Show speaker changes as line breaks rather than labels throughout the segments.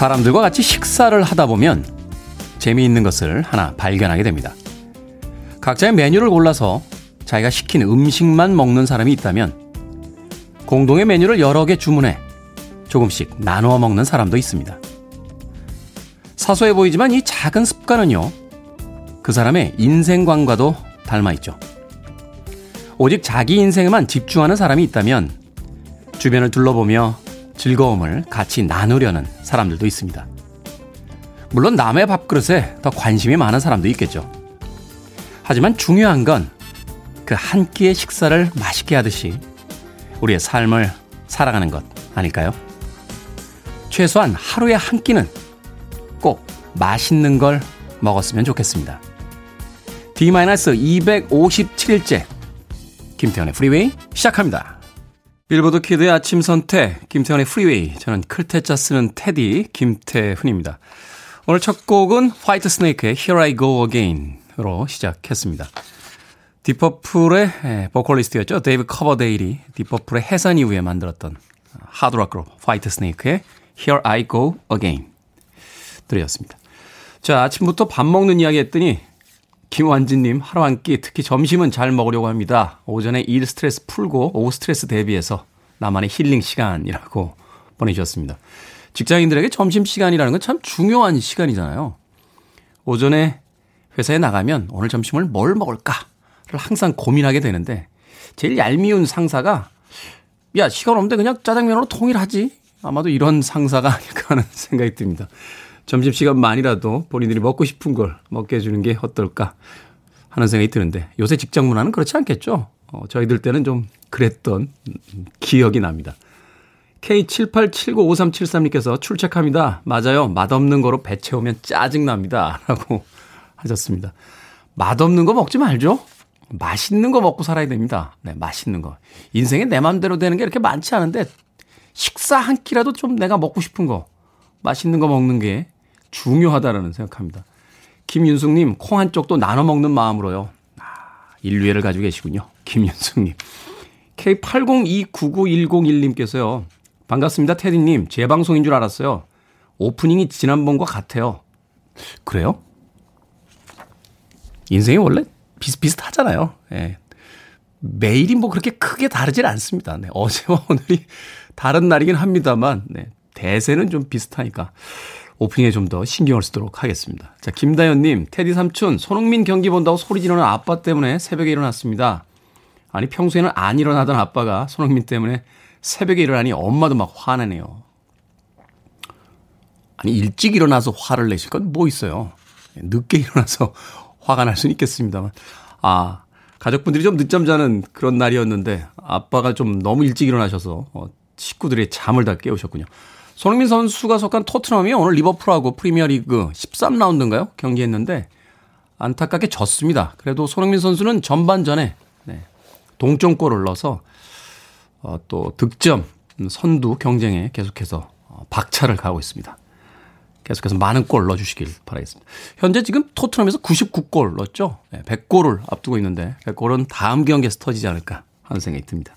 사람들과 같이 식사를 하다 보면 재미있는 것을 하나 발견하게 됩니다. 각자의 메뉴를 골라서 자기가 시킨 음식만 먹는 사람이 있다면 공동의 메뉴를 여러 개 주문해 조금씩 나누어 먹는 사람도 있습니다. 사소해 보이지만 이 작은 습관은요, 그 사람의 인생관과도 닮아 있죠. 오직 자기 인생에만 집중하는 사람이 있다면 주변을 둘러보며 즐거움을 같이 나누려는 사람들도 있습니다. 물론 남의 밥그릇에 더 관심이 많은 사람도 있겠죠. 하지만 중요한 건 그 한 끼의 식사를 맛있게 하듯이 우리의 삶을 살아가는 것 아닐까요? 최소한 하루에 한 끼는 꼭 맛있는 걸 먹었으면 좋겠습니다. D-257일째 김태훈의 프리웨이 시작합니다. 빌보드 키드의 아침 선택 김태훈의 프리웨이 저는 클 태 자 쓰는 테디 김태훈입니다. 오늘 첫 곡은 화이트 스네이크의 Here I Go Again으로 시작했습니다. 딥퍼플의 예, 보컬리스트였죠. 데이브 커버데일이 딥퍼플의 해산 이후에 만들었던 하드락 그룹 화이트 스네이크의 Here I Go Again 들이었습니다. 자, 아침부터 밥 먹는 이야기 했더니 김완진님 하루 한 끼 특히 점심은 잘 먹으려고 합니다. 오전에 일 스트레스 풀고 오후 스트레스 대비해서 나만의 힐링 시간이라고 보내주셨습니다. 직장인들에게 점심 시간이라는 건 참 중요한 시간이잖아요. 오전에 회사에 나가면 오늘 점심을 뭘 먹을까를 항상 고민하게 되는데 제일 얄미운 상사가 야 시간 없는데 그냥 짜장면으로 통일하지 아마도 이런 상사가 아닐까 하는 생각이 듭니다. 점심시간만이라도 본인들이 먹고 싶은 걸 먹게 해주는 게 어떨까 하는 생각이 드는데 요새 직장 문화는 그렇지 않겠죠? 어, 저희들 때는 좀 그랬던 기억이 납니다. K78795373님께서 출첵합니다. 맞아요. 맛없는 거로 배 채우면 짜증납니다. 라고 하셨습니다. 맛없는 거 먹지 말죠. 맛있는 거 먹고 살아야 됩니다. 네, 맛있는 거. 인생에 내 맘대로 되는 게 이렇게 많지 않은데 식사 한 끼라도 좀 내가 먹고 싶은 거, 맛있는 거 먹는 게 중요하다라는 생각합니다. 김윤숙님, 콩 한 쪽도 나눠 먹는 마음으로요. 아, 인류애를 가지고 계시군요. 김윤숙님. K80299101님께서요. 반갑습니다, 테디님. 제 방송인 줄 알았어요. 오프닝이 지난번과 같아요. 그래요? 인생이 원래 비슷비슷하잖아요. 예. 매일이 뭐 그렇게 크게 다르질 않습니다. 네. 어제와 오늘이 다른 날이긴 합니다만, 네. 대세는 좀 비슷하니까 오프닝에 좀 더 신경을 쓰도록 하겠습니다. 자, 김다현님, 테디 삼촌, 손흥민 경기 본다고 소리 지르는 아빠 때문에 새벽에 일어났습니다. 아니, 평소에는 안 일어나던 아빠가 손흥민 때문에 새벽에 일어나니 엄마도 막 화내네요. 아니, 일찍 일어나서 화를 내실 건 뭐 있어요. 늦게 일어나서 화가 날 수는 있겠습니다만. 아, 가족분들이 좀 늦잠 자는 그런 날이었는데 아빠가 좀 너무 일찍 일어나셔서 어, 식구들의 잠을 다 깨우셨군요. 손흥민 선수가 속한 토트넘이 오늘 리버풀하고 프리미어리그 13라운드인가요? 경기했는데 안타깝게 졌습니다. 그래도 손흥민 선수는 전반전에 네, 동점골을 넣어서 어, 또 득점 선두 경쟁에 계속해서 어, 박차를 가하고 있습니다. 계속해서 많은 골 넣어주시길 바라겠습니다. 현재 지금 토트넘에서 99골 넣었죠? 네, 100골을 앞두고 있는데 100골은 다음 경기에서 터지지 않을까 하는 생각이 듭니다.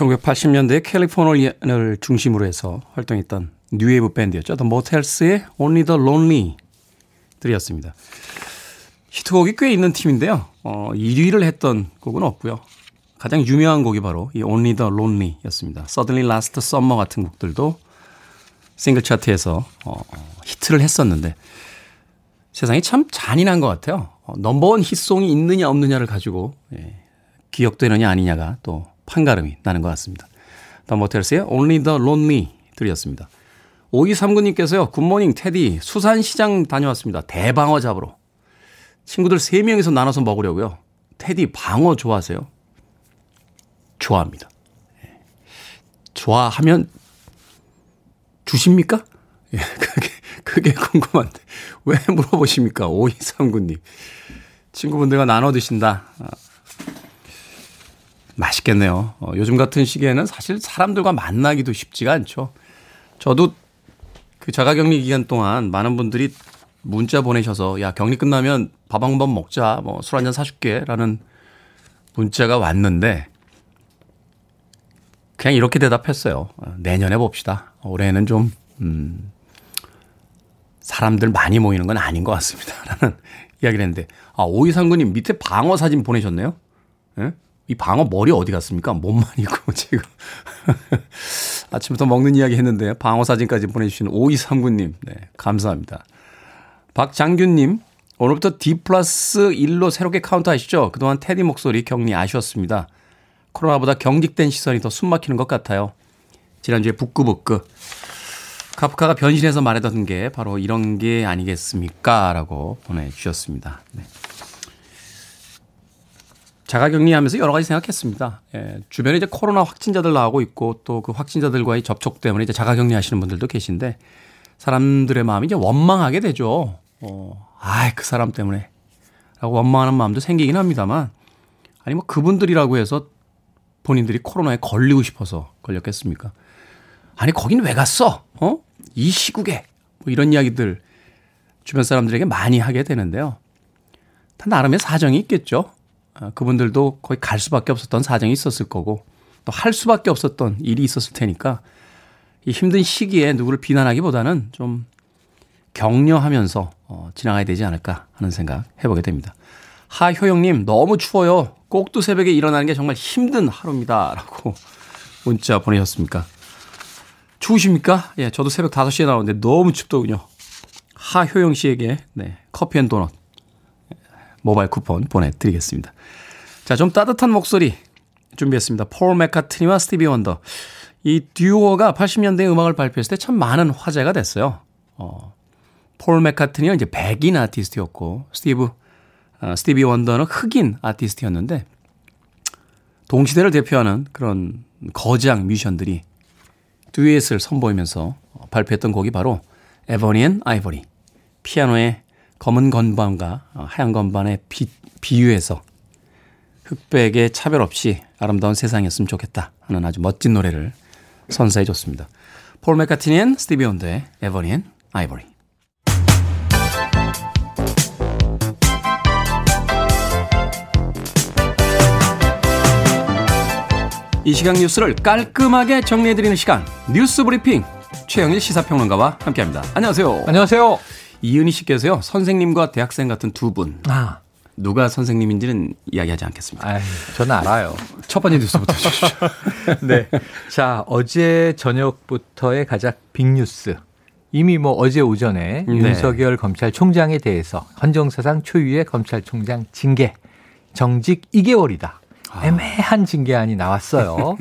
1980년대 캘리포니아를 중심으로 해서 활동했던 뉴웨이브 밴드였죠. The Motels의 Only the Lonely 들이었습니다. 히트곡이 꽤 있는 팀인데요. 어, 1위를 했던 곡은 없고요. 가장 유명한 곡이 바로 이 Only the Lonely 였습니다. Suddenly Last Summer 같은 곡들도 싱글 차트에서 어, 히트를 했었는데 세상이 참 잔인한 것 같아요. 어, 넘버원 히송이 있느냐 없느냐를 가지고 예, 기억되느냐 아니냐가 또 판가름이 나는 것 같습니다. 더 모텔스의 Only the Lonely 들이었습니다. 5239님께서요, 굿모닝 테디, 수산시장 다녀왔습니다. 대방어 잡으러. 친구들 3명이서 나눠서 먹으려고요. 테디 방어 좋아하세요? 좋아합니다. 예. 좋아하면 주십니까? 예, 그게, 그게 궁금한데. 왜 물어보십니까? 5239님. 친구분들과 나눠 드신다. 아, 맛있겠네요. 어, 요즘 같은 시기에는 사실 사람들과 만나기도 쉽지가 않죠. 저도 그 자가격리 기간 동안 많은 분들이 문자 보내셔서 야 격리 끝나면 밥 한 번 먹자 뭐 술 한 잔 사줄게라는 문자가 왔는데 그냥 이렇게 대답했어요. 어, 내년에 봅시다. 올해는 좀 음, 사람들 많이 모이는 건 아닌 것 같습니다. 라는 이야기를 했는데 아 오이삼구님 밑에 방어 사진 보내셨네요. 예? 이 방어 머리 어디 갔습니까? 몸만 있고 지금 아침부터 먹는 이야기 했는데 방어 사진까지 보내주신 오이삼구님 네, 감사합니다. 박장균님 오늘부터 D 플러스 1로 새롭게 카운트 하시죠? 그동안 테디 목소리 격리 아쉬웠습니다. 코로나보다 경직된 시선이 더 숨막히는 것 같아요. 지난주에 북구북구 카프카가 변신해서 말했던 게 바로 이런 게 아니겠습니까? 라고 보내주셨습니다. 네. 자가격리하면서 여러 가지 생각했습니다. 예, 주변에 이제 코로나 확진자들 나오고 있고 또 그 확진자들과의 접촉 때문에 이제 자가격리 하시는 분들도 계신데 사람들의 마음이 이제 원망하게 되죠. 어, 아이, 그 사람 때문에. 라고 원망하는 마음도 생기긴 합니다만 아니 뭐 그분들이라고 해서 본인들이 코로나에 걸리고 싶어서 걸렸겠습니까? 아니, 거긴 왜 갔어? 어? 이 시국에. 뭐 이런 이야기들 주변 사람들에게 많이 하게 되는데요. 다 나름의 사정이 있겠죠. 아, 그분들도 거의 갈 수밖에 없었던 사정이 있었을 거고 또 할 수밖에 없었던 일이 있었을 테니까 이 힘든 시기에 누구를 비난하기보다는 좀 격려하면서 어, 지나가야 되지 않을까 하는 생각 해보게 됩니다. 하효영님 너무 추워요. 꼭두 새벽에 일어나는 게 정말 힘든 하루입니다. 라고 문자 보내셨습니까? 추우십니까? 예, 저도 새벽 5시에 나오는데 너무 춥더군요. 하효영 씨에게 네, 커피 and 도넛 모바일 쿠폰 보내드리겠습니다. 자, 좀 따뜻한 목소리 준비했습니다. 폴 맥카트니와 스티비 원더. 이 듀오가 80년대 음악을 발표했을 때 참 많은 화제가 됐어요. 어, 폴 맥카트니는 이제 백인 아티스트였고, 스티브, 어, 스티비 원더는 흑인 아티스트였는데, 동시대를 대표하는 그런 거장 뮤지션들이 듀엣을 선보이면서 발표했던 곡이 바로 Ebony and Ivory. 피아노의 검은 건반과 하얀 건반의 비, 비유해서 흑백의 차별 없이 아름다운 세상이었으면 좋겠다 하는 아주 멋진 노래를 선사해 줬습니다. 폴 맥카트니 and 스티비 원더의 Ebony and Ivory 이 시각 뉴스를 깔끔하게 정리해드리는 시간 뉴스 브리핑 최영일 시사평론가와 함께합니다. 안녕하세요.
안녕하세요.
이은희 씨께서요 선생님과 대학생 같은 두 분. 아. 누가 선생님인지는 이야기하지 않겠습니다.
아, 저는 알아요.
첫 번째 뉴스부터 주시죠.
네. 자, 어제 저녁부터의 가장 빅뉴스. 이미 뭐 어제 오전에 네. 윤석열 검찰총장에 대해서 헌정사상 초유의 검찰총장 징계 정직 2개월이다. 아. 애매한 징계안이 나왔어요.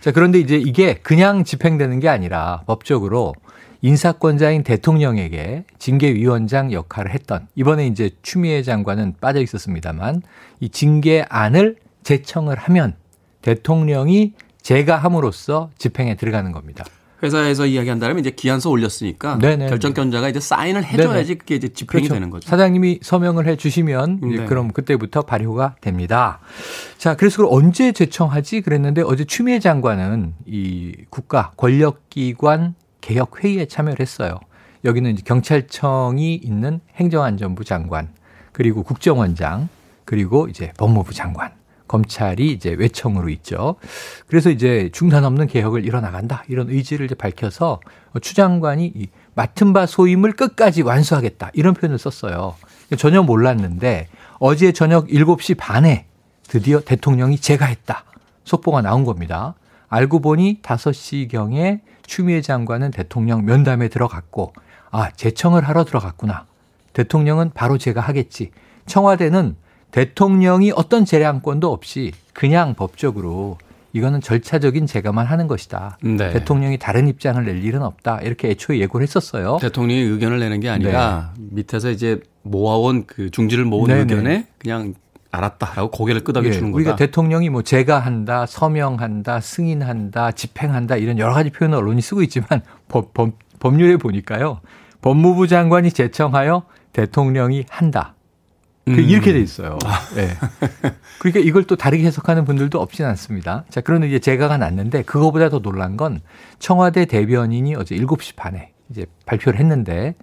자, 그런데 이제 이게 그냥 집행되는 게 아니라 법적으로 인사권자인 대통령에게 징계위원장 역할을 했던 이번에 이제 추미애 장관은 빠져 있었습니다만 이 징계안을 제청을 하면 대통령이 제가 함으로써 집행에 들어가는 겁니다.
회사에서 이야기한다면 이제 기한서 올렸으니까 네네. 결정권자가 이제 사인을 해줘야지 네네. 그게 이제 집행이 그렇죠. 되는 거죠.
사장님이 서명을 해주시면 네. 그럼 그때부터 발효가 됩니다. 자, 그래서 언제 제청하지 그랬는데 어제 추미애 장관은 이 국가 권력기관 개혁 회의에 참여를 했어요. 여기는 경찰청이 있는 행정안전부 장관, 그리고 국정원장, 그리고 이제 법무부 장관, 검찰이 이제 외청으로 있죠. 그래서 이제 중단 없는 개혁을 이뤄나간다 이런 의지를 이제 밝혀서 추 장관이 이 맡은 바 소임을 끝까지 완수하겠다 이런 표현을 썼어요. 전혀 몰랐는데 어제 저녁 7시 반에 드디어 대통령이 제가 했다 속보가 나온 겁니다. 알고 보니 5시경에 추미애 장관은 대통령 면담에 들어갔고 아 재청을 하러 들어갔구나. 대통령은 바로 제가 하겠지. 청와대는 대통령이 어떤 재량권도 없이 그냥 법적으로 이거는 절차적인 제가만 하는 것이다. 네. 대통령이 다른 입장을 낼 일은 없다. 이렇게 애초에 예고를 했었어요.
대통령이 의견을 내는 게 아니라 네. 밑에서 이제 모아온 그 중지를 모은 네네. 의견에 그냥 알았다라고 고개를 끄덕여 예, 주는 거다.
우리가 대통령이 뭐 제가 한다, 서명한다, 승인한다, 집행한다 이런 여러 가지 표현을 언론이 쓰고 있지만 법, 법, 법률에 보니까요. 법무부 장관이 제청하여 대통령이 한다. 그 음. 이렇게 돼 있어요. 네. 그러니까 이걸 또 다르게 해석하는 분들도 없진 않습니다. 자, 그러는 이제 제가가 났는데 그거보다 더 놀란 건 청와대 대변인이 어제 7시 반에 이제 발표를 했는데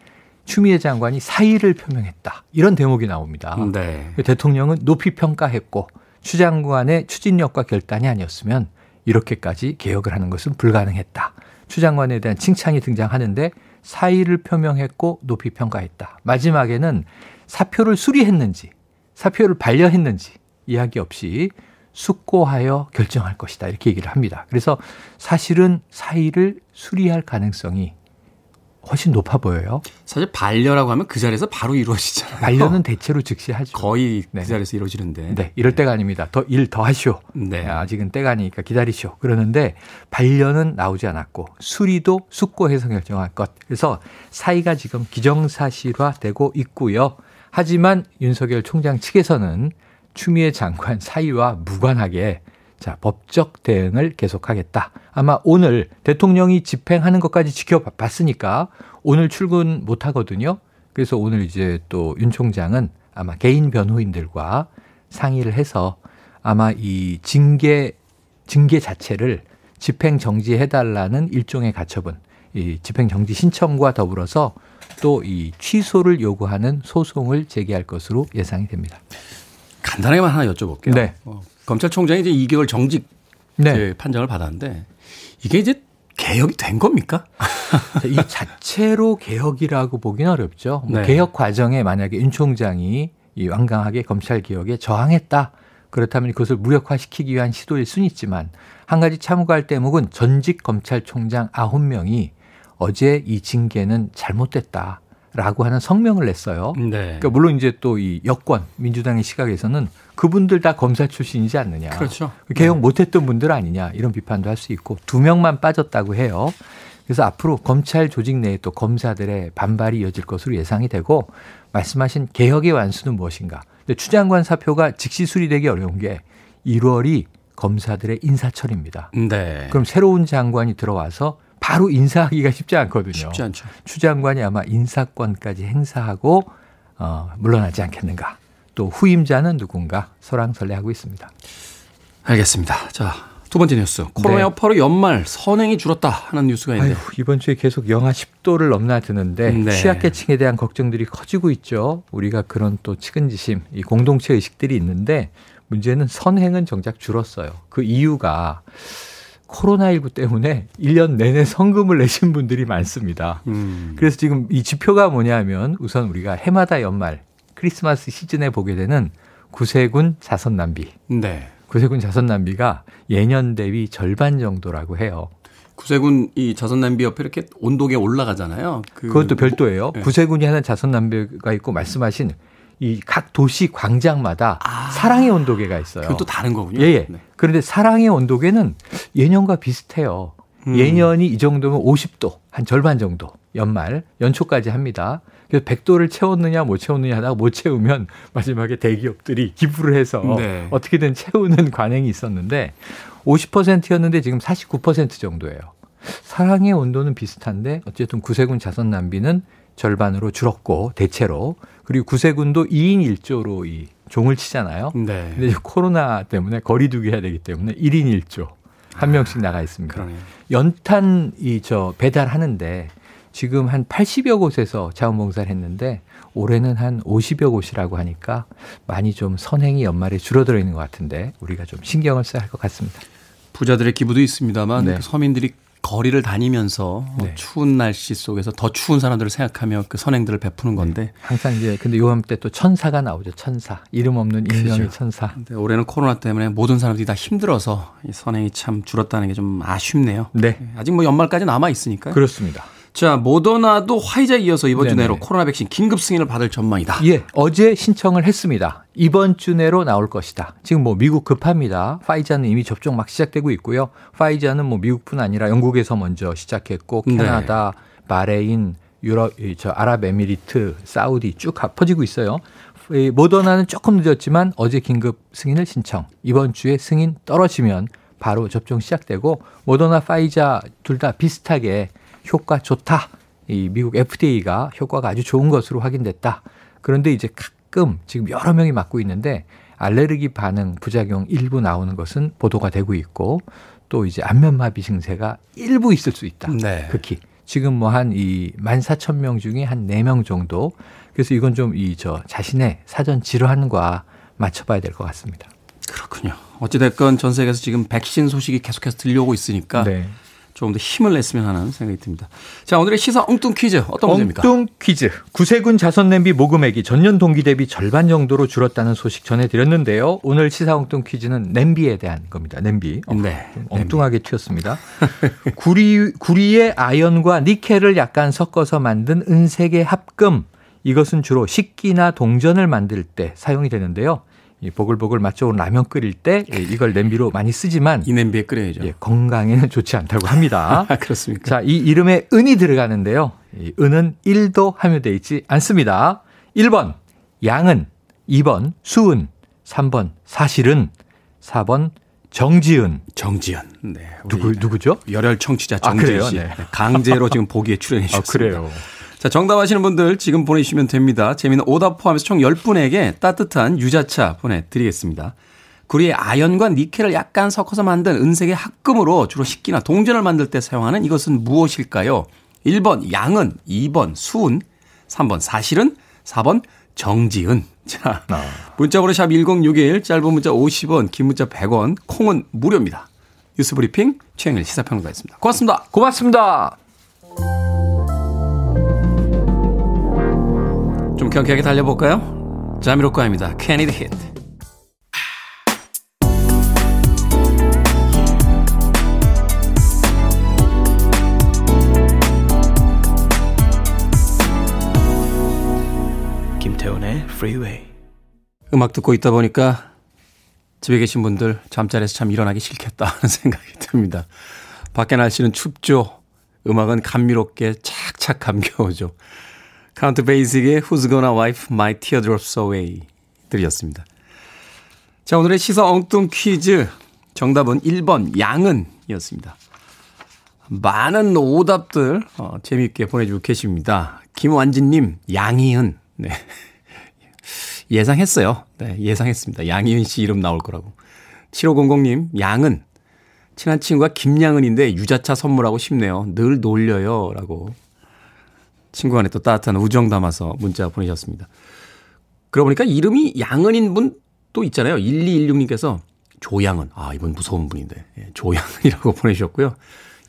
추미애 장관이 사의를 표명했다. 이런 대목이 나옵니다. 네. 대통령은 높이 평가했고 추 장관의 추진력과 결단이 아니었으면 이렇게까지 개혁을 하는 것은 불가능했다. 추 장관에 대한 칭찬이 등장하는데 사의를 표명했고 높이 평가했다. 마지막에는 사표를 수리했는지 사표를 반려했는지 이야기 없이 숙고하여 결정할 것이다. 이렇게 얘기를 합니다. 그래서 사실은 사의를 수리할 가능성이 훨씬 높아 보여요.
사실 반려라고 하면 그 자리에서 바로 이루어지잖아요.
반려는 대체로 즉시 하죠.
거의 그 네. 자리에서 이루어지는데.
네, 이럴 때가 아닙니다. 더일더 하시오. 네. 아직은 때가 아니니까 기다리시오. 그러는데 반려는 나오지 않았고 수리도 숙고해서 결정할 것. 그래서 사이가 지금 기정사실화되고 있고요. 하지만 윤석열 총장 측에서는 추미애 장관 사이와 무관하게 자, 법적 대응을 계속하겠다. 아마 오늘 대통령이 집행하는 것까지 지켜봤으니까 오늘 출근 못 하거든요. 그래서 오늘 이제 또 윤 총장은 아마 개인 변호인들과 상의를 해서 아마 이 징계 징계 자체를 집행 정지해 달라는 일종의 가처분, 이 집행 정지 신청과 더불어서 또 이 취소를 요구하는 소송을 제기할 것으로 예상이 됩니다.
간단하게만 하나 여쭤볼게요. 네. 어, 검찰총장이 이제 2개월 정직 네. 판정을 받았는데 이게 이제 개혁이 된 겁니까?
이 자체로 개혁이라고 보기는 어렵죠. 뭐 네. 개혁 과정에 만약에 윤 총장이 이 완강하게 검찰 개혁에 저항했다. 그렇다면 그것을 무력화시키기 위한 시도일 수는 있지만 한 가지 참고할 대목은 전직 검찰총장 9명이 어제 이 징계는 잘못됐다. 라고 하는 성명을 냈어요. 네. 그러니까 물론 이제 또 이 여권 민주당의 시각에서는 그분들 다 검사 출신이지 않느냐.
그렇죠.
개혁 네. 못했던 분들 아니냐 이런 비판도 할 수 있고 두 명만 빠졌다고 해요. 그래서 앞으로 검찰 조직 내에 또 검사들의 반발이 이어질 것으로 예상이 되고 말씀하신 개혁의 완수는 무엇인가. 근데 추 장관 사표가 즉시 수리되기 어려운 게 1월이 검사들의 인사철입니다. 네. 그럼 새로운 장관이 들어와서 바로 인사하기가 쉽지 않거든요.
쉽지 않죠.
추 장관이 아마 인사권까지 행사하고 어, 물러나지 않겠는가. 또 후임자는 누군가 설랑설레하고 있습니다.
알겠습니다. 자, 두 번째 뉴스. 코로나 네. 여파로 연말 선행이 줄었다 하는 뉴스가 있는데. 아유,
이번 주에 계속 영하 10도를 넘나드는데 네. 취약계층에 대한 걱정들이 커지고 있죠. 우리가 그런 또 측은지심, 이 공동체 의식들이 있는데 문제는 선행은 정작 줄었어요. 그 이유가 코로나19 때문에 1년 내내 성금을 내신 분들이 많습니다. 음. 그래서 지금 이 지표가 뭐냐면 우선 우리가 해마다 연말 크리스마스 시즌에 보게 되는 구세군 자선 낭비. 네. 구세군 자선 낭비가 예년 대비 절반 정도라고 해요.
구세군 이 자선 낭비 옆에 이렇게 온도계 올라가잖아요.
그 그것도 별도예요. 네. 구세군이 하는 자선 낭비가 있고 말씀하신 이 각 도시 광장마다 아, 사랑의 온도계가 있어요.
그것도 다른 거군요.
예, 예. 네. 그런데 사랑의 온도계는 예년과 비슷해요. 음. 예년이 이 정도면 50도, 한 절반 정도 연말, 연초까지 합니다. 그래서 100도를 채웠느냐 못 채웠느냐 하다가 못 채우면 마지막에 대기업들이 기부를 해서 네. 어떻게든 채우는 관행이 있었는데 50%였는데 지금 49% 정도예요. 사랑의 온도는 비슷한데 어쨌든 구세군 자선 낭비는 절반으로 줄었고 대체로 그리고 구세군도 2인 1조로 이 종을 치잖아요. 네. 근데 코로나 때문에 거리두기 해야 되기 때문에 1인 1조 한 명씩 나가 있습니다. 그러네요. 연탄 이 저 배달하는데 지금 한 80여 곳에서 자원봉사를 했는데 올해는 한 50여 곳이라고 하니까 많이 좀 선행이 연말에 줄어들어 있는 것 같은데 우리가 좀 신경을 써야 할 것 같습니다.
부자들의 기부도 있습니다만 네. 그 서민들이 거리를 다니면서 네. 추운 날씨 속에서 더 추운 사람들을 생각하며 그 선행들을 베푸는 건데 네.
항상 이제 근데 요맘때 또 천사가 나오죠 천사 이름 없는 인명의 그렇죠. 천사.
근데 올해는 코로나 때문에 모든 사람들이 다 힘들어서 이 선행이 참 줄었다는 게 좀 아쉽네요. 네. 아직 뭐 연말까지 남아 있으니까.
그렇습니다.
자, 모더나도 화이자에 이어서 이번 주 내로 코로나 백신 긴급 승인을 받을 전망이다.
예, 어제 신청을 했습니다. 이번 주 내로 나올 것이다. 지금 뭐 미국 급합니다. 파이자는 이미 접종 막 시작되고 있고요. 화이자는 뭐 미국뿐 아니라 영국에서 먼저 시작했고 네. 캐나다, 네. 바레인, 유럽, 저 아랍에미리트, 사우디 쭉 퍼지고 있어요. 모더나는 조금 늦었지만 어제 긴급 승인을 신청. 이번 주에 승인 떨어지면 바로 접종 시작되고 모더나 화이자 둘 다 비슷하게 효과 좋다. 이 미국 FDA가 효과가 아주 좋은 것으로 확인됐다. 그런데 이제 가끔 지금 여러 명이 맞고 있는데 알레르기 반응 부작용 일부 나오는 것은 보도가 되고 있고 또 이제 안면마비 증세가 일부 있을 수 있다. 네. 극히 지금 뭐 한이 14,000명 중에 한 4명 정도. 그래서 이건 좀 이 저 자신의 사전 질환과 맞춰봐야 될 것 같습니다.
그렇군요. 어찌됐건 전 세계에서 지금 백신 소식이 계속해서 들려오고 있으니까 네. 조금 더 힘을 냈으면 하는 생각이 듭니다. 자, 오늘의 시사 엉뚱 퀴즈 어떤 문제입니까?
엉뚱 퀴즈. 구세군 자선 냄비 모금액이 전년 동기 대비 절반 정도로 줄었다는 소식 전해드렸는데요. 오늘 시사 엉뚱 퀴즈는 냄비에 대한 겁니다. 냄비. 어, 네. 엉뚱하게 튀었습니다. 구리, 구리의 아연과 니켈을 약간 섞어서 만든 은색의 합금. 이것은 주로 식기나 동전을 만들 때 사용이 되는데요. 이 보글보글 맛 좋은 라면 끓일 때 이걸 냄비로 많이 쓰지만
이 냄비에 끓여야죠.
예, 건강에는 좋지 않다고 합니다.
그렇습니까?
자, 이 이름에 은이 들어가는데요. 이 은은 1도 함유되어 있지 않습니다. 1번 양은, 2번 수은, 3번 사실은, 4번 정지은.
정지은. 네.
누구 누구죠?
열혈 청취자 아, 정지은 아, 씨. 네. 강제로 지금 보기에 출연해 주셨습니다. 아, 그래요. 자, 정답하시는 분들 지금 보내주시면 됩니다. 재미는 오답 포함해서 총 10분에게 따뜻한 유자차 보내드리겠습니다. 구리의 아연과 니켈을 약간 섞어서 만든 은색의 합금으로 주로 식기나 동전을 만들 때 사용하는 이것은 무엇일까요? 1번 양은, 2번 수은, 3번 사실은, 4번 정지은. 자, 아. 문자번호 샵 1061, 짧은 문자 50원, 긴 문자 100원, 콩은 무료입니다. 뉴스 브리핑 최영일 시사평론가였습니다. 고맙습니다.
고맙습니다.
좀 경쾌하게 달려볼까요? 자미로과입니다. Can it hit? 김태훈의 Freeway. 음악 듣고 있다 보니까 집에 계신 분들 잠자리에서 참 일어나기 싫겠다 하는 생각이 듭니다. 밖에 날씨는 춥죠. 음악은 감미롭게 착착 감겨오죠. 카운트 베이직의 Who's Gonna Wipe My Teardrops Away 들이었습니다. 자, 오늘의 시사 엉뚱 퀴즈 정답은 1번 양은 이었습니다. 많은 오답들 어, 재미있게 보내주고 계십니다. 김완진님 양희은 네. 예상했어요. 네, 예상했습니다. 양희은 씨 이름 나올 거라고. 7500님 양은 친한 친구가 김양은인데 유자차 선물하고 싶네요. 늘 놀려요. 라고 친구 간에 또 따뜻한 우정 담아서 문자 보내셨습니다. 그러고 보니까 이름이 양은인 분 또 있잖아요. 1216님께서 조양은. 아, 이분 무서운 분인데. 예, 조양은이라고 보내주셨고요.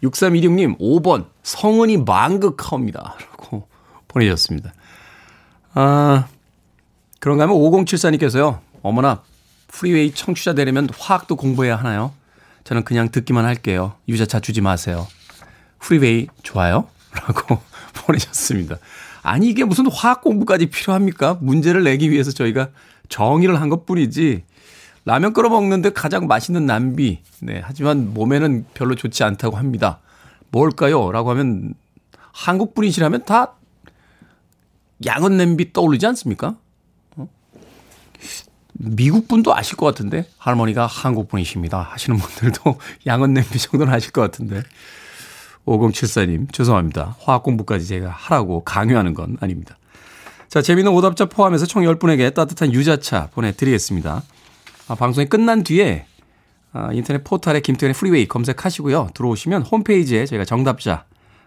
6326님, 5번, 성은이 망극하옵니다. 라고 보내주셨습니다. 아, 그런가 하면 5074님께서요. 어머나, 프리웨이 청취자 되려면 화학도 공부해야 하나요? 저는 그냥 듣기만 할게요. 유자차 주지 마세요. 프리웨이 좋아요? 라고 보내셨습니다. 아니 이게 무슨 화학 공부까지 필요합니까? 문제를 내기 위해서 저희가 정의를 한 것뿐이지 라면 끓여 먹는데 가장 맛있는 남비. 네, 하지만 몸에는 별로 좋지 않다고 합니다. 뭘까요? 라고 하면 한국 분이시라면 다 양은 냄비 떠오르지 않습니까? 어? 미국 분도 아실 것 같은데 할머니가 한국 분이십니다 하시는 분들도 양은 냄비 정도는 아실 것 같은데 5074님, 죄송합니다. 화학 공부까지 제가 하라고 강요하는 건 아닙니다. 자, 재미있는 오답자 포함해서 총 10분에게 따뜻한 유자차 보내드리겠습니다. 아, 방송이 끝난 뒤에 아, 인터넷 포털에 김태훈의 프리웨이 검색하시고요. 들어오시면 홈페이지에 저희가 정답자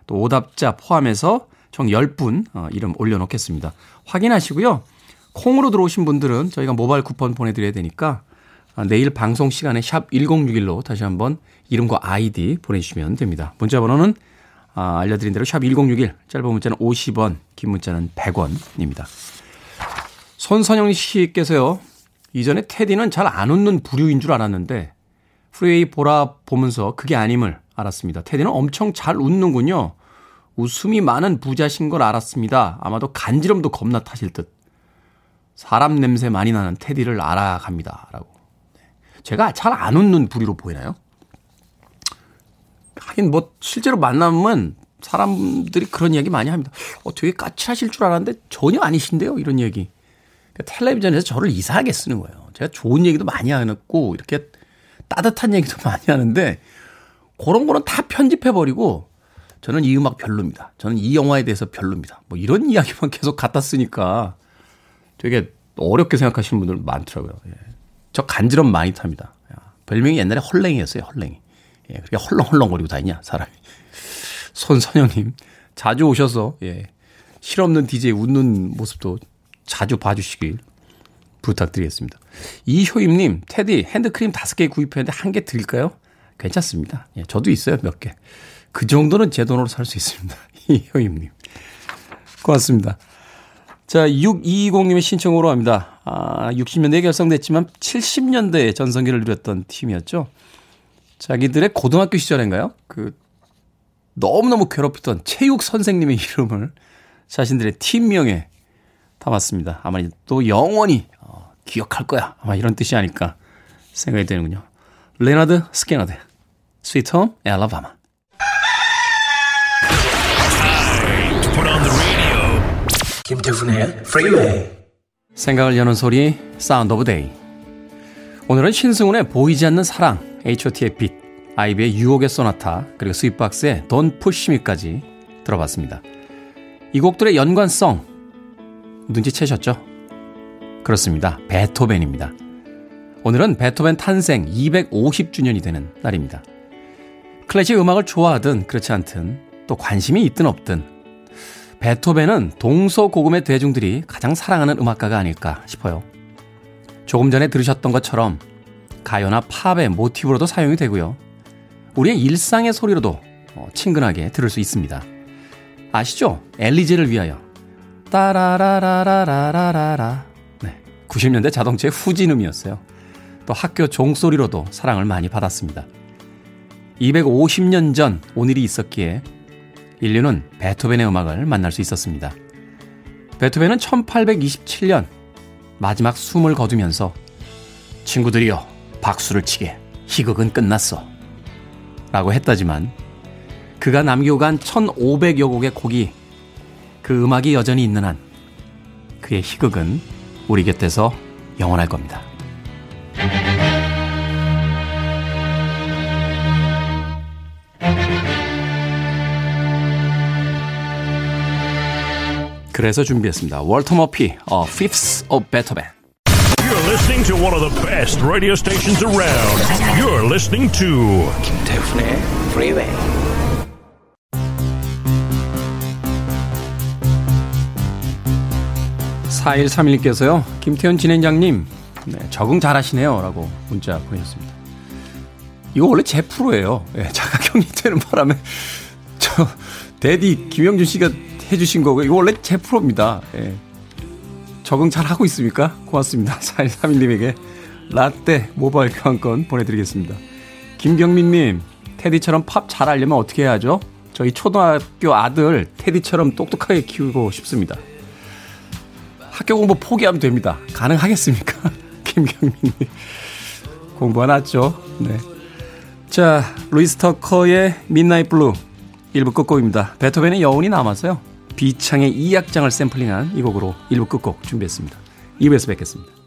또 오답자 포함해서 총 10분 어, 이름 올려놓겠습니다. 확인하시고요. 콩으로 들어오신 분들은 저희가 모바일 쿠폰 보내드려야 되니까 아, 내일 방송 시간에 샵 1061로 다시 한번 이름과 아이디 보내주시면 됩니다. 문자 번호는 아, 알려드린 대로 샵 1061, 짧은 문자는 50원, 긴 문자는 100원입니다. 손선영 씨께서요, 이전에 테디는 잘 안 웃는 부류인 줄 알았는데, 프리웨이 보라 보면서 그게 아님을 알았습니다. 테디는 엄청 잘 웃는군요. 웃음이 많은 부자신 걸 알았습니다. 아마도 간지럼도 겁나 타실 듯. 사람 냄새 많이 나는 테디를 알아갑니다. 라고. 네. 제가 잘 안 웃는 부리로 보이나요? 하긴 뭐 실제로 만나면 사람들이 그런 이야기 많이 합니다. 어, 되게 까칠하실 줄 알았는데 전혀 아니신데요? 이런 얘기. 그러니까 텔레비전에서 저를 이상하게 쓰는 거예요. 제가 좋은 얘기도 많이 하고 이렇게 따뜻한 얘기도 많이 하는데 그런 거는 다 편집해버리고 저는 이 음악 별로입니다. 저는 이 영화에 대해서 별로입니다. 뭐 이런 이야기만 계속 갖다 쓰니까 되게 어렵게 생각하시는 분들 많더라고요. 예. 저 간지럼 많이 탑니다. 별명이 옛날에 헐랭이였어요, 헐랭이. 예, 그렇게 헐렁헐렁거리고 다니냐, 사람이. 손선영님, 자주 오셔서, 예, 실없는 DJ 웃는 모습도 자주 봐주시길 부탁드리겠습니다. 이효임님, 테디, 핸드크림 다섯 개 구입했는데 한 개 드릴까요? 괜찮습니다. 예, 저도 있어요, 몇 개. 그 정도는 제 돈으로 살 수 있습니다. 이효임님. 고맙습니다. 자, 6220님의 신청으로 합니다. 아, 60년대에 결성됐지만 70년대에 전성기를 누렸던 팀이었죠. 자기들의 고등학교 시절인가요? 그, 너무너무 괴롭히던 체육 선생님의 이름을 자신들의 팀명에 담았습니다. 아마 또 영원히 어, 기억할 거야. 아마 이런 뜻이 아닐까 생각이 되는군요. Lynyrd Skynyrd, Sweet Home Alabama. 김태훈의 프리웨이 생각을 여는 소리 Sound of Day 오늘은 신승훈의 보이지 않는 사랑 H.O.T의 빛 아이비의 유혹의 소나타 그리고 스윗박스의 Don't Push Me까지 들어봤습니다. 이 곡들의 연관성 눈치채셨죠? 그렇습니다. 베토벤입니다. 오늘은 베토벤 탄생 250주년이 되는 날입니다. 클래식 음악을 좋아하든 그렇지 않든 또 관심이 있든 없든 베토벤은 동서고금의 대중들이 가장 사랑하는 음악가가 아닐까 싶어요. 조금 전에 들으셨던 것처럼 가요나 팝의 모티브로도 사용이 되고요. 우리의 일상의 소리로도 어, 친근하게 들을 수 있습니다. 아시죠? 엘리제를 위하여. 따라라라라라라라. 네. 90년대 자동차의 후진음이었어요. 또 학교 종소리로도 사랑을 많이 받았습니다. 250년 전 오늘이 있었기에 인류는 베토벤의 음악을 만날 수 있었습니다. 베토벤은 1827년 마지막 숨을 거두면서 친구들이여 박수를 치게 희극은 끝났어 라고 했다지만 그가 남기고 간 1500여 곡의 곡이 그 음악이 여전히 있는 한 그의 희극은 우리 곁에서 영원할 겁니다. 그래서 준비했습니다. 월터 머피, A Fifth of Beethoven.
You're listening to one of the best radio stations around. You're listening to 김태훈의 Freeway.
(4131님께서요) 김태현 진행장님 네, 적응 잘 하시네요 라고 문자 보내셨습니다 이거 원래 제 프로예요 네, 자가격리 되는 바람에 저 데디 김영준 씨가 해주신 거고, 이거 원래 제 프로입니다. 예. 적응 잘 하고 있습니까? 고맙습니다. 4131님에게 라떼 모바일 교환권 보내드리겠습니다. 김경민님, 테디처럼 팝잘 하려면 어떻게 해야죠? 저희 초등학교 아들 테디처럼 똑똑하게 키우고 싶습니다. 학교 공부 포기하면 됩니다. 가능하겠습니까? 김경민님. 공부 하나 죠 네. 자, 루이스 터커의 midnight blue 1부 끝곡입니다. 베토벤의 여운이 남아서요. 비창의 2악장을 샘플링한 이 곡으로 1부 끝곡 준비했습니다. 2부에서 뵙겠습니다.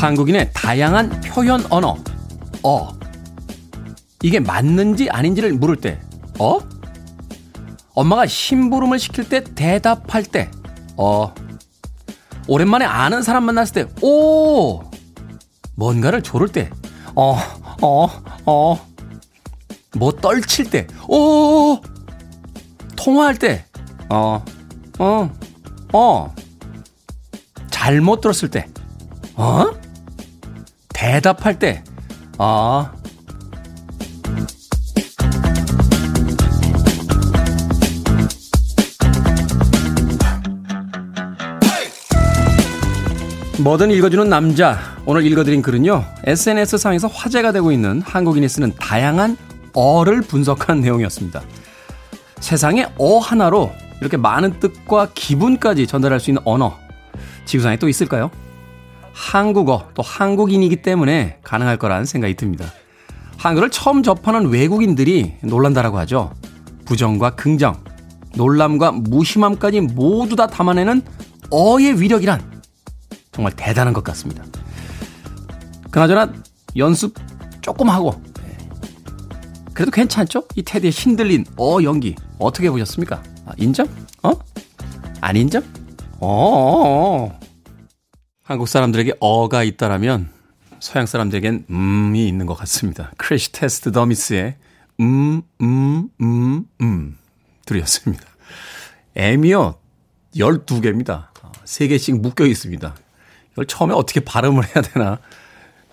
한국인의 다양한 표현 언어, 어. 이게 맞는지 아닌지를 물을 때, 어? 엄마가 심부름을 시킬 때 대답할 때, 어. 오랜만에 아는 사람 만났을 때, 오! 뭔가를 조를 때, 어, 어, 어. 뭐 떨칠 때, 오! 통화할 때, 어, 어, 어. 잘못 들었을 때, 어? 대답할 때, 어. 뭐든 읽어주는 남자. 오늘 읽어드린 글은요, SNS상에서 화제가 되고 있는 한국인이 쓰는 다양한 어를 분석한 내용이었습니다. 세상에 어 하나로 이렇게 많은 뜻과 기분까지 전달할 수 있는 언어. 지구상에 또 있을까요? 한국어, 또 한국인이기 때문에 가능할 거란 생각이 듭니다. 한글을 처음 접하는 외국인들이 놀란다라고 하죠. 부정과 긍정, 놀람과 무심함까지 모두 다 담아내는 어의 위력이란 정말 대단한 것 같습니다. 그나저나 연습 조금 하고 네. 그래도 괜찮죠? 이 테디의 신들린 어 연기 어떻게 보셨습니까? 아, 인정? 어? 안 인정? 어, 어, 어. 한국 사람들에게 어가 있다라면 서양 사람들에겐 음이 있는 것 같습니다. Crash Test Dummies의 음, 음, 음, 음 들이었습니다. M이요 12개입니다. 3개씩 묶여 있습니다. 이걸 처음에 어떻게 발음을 해야 되나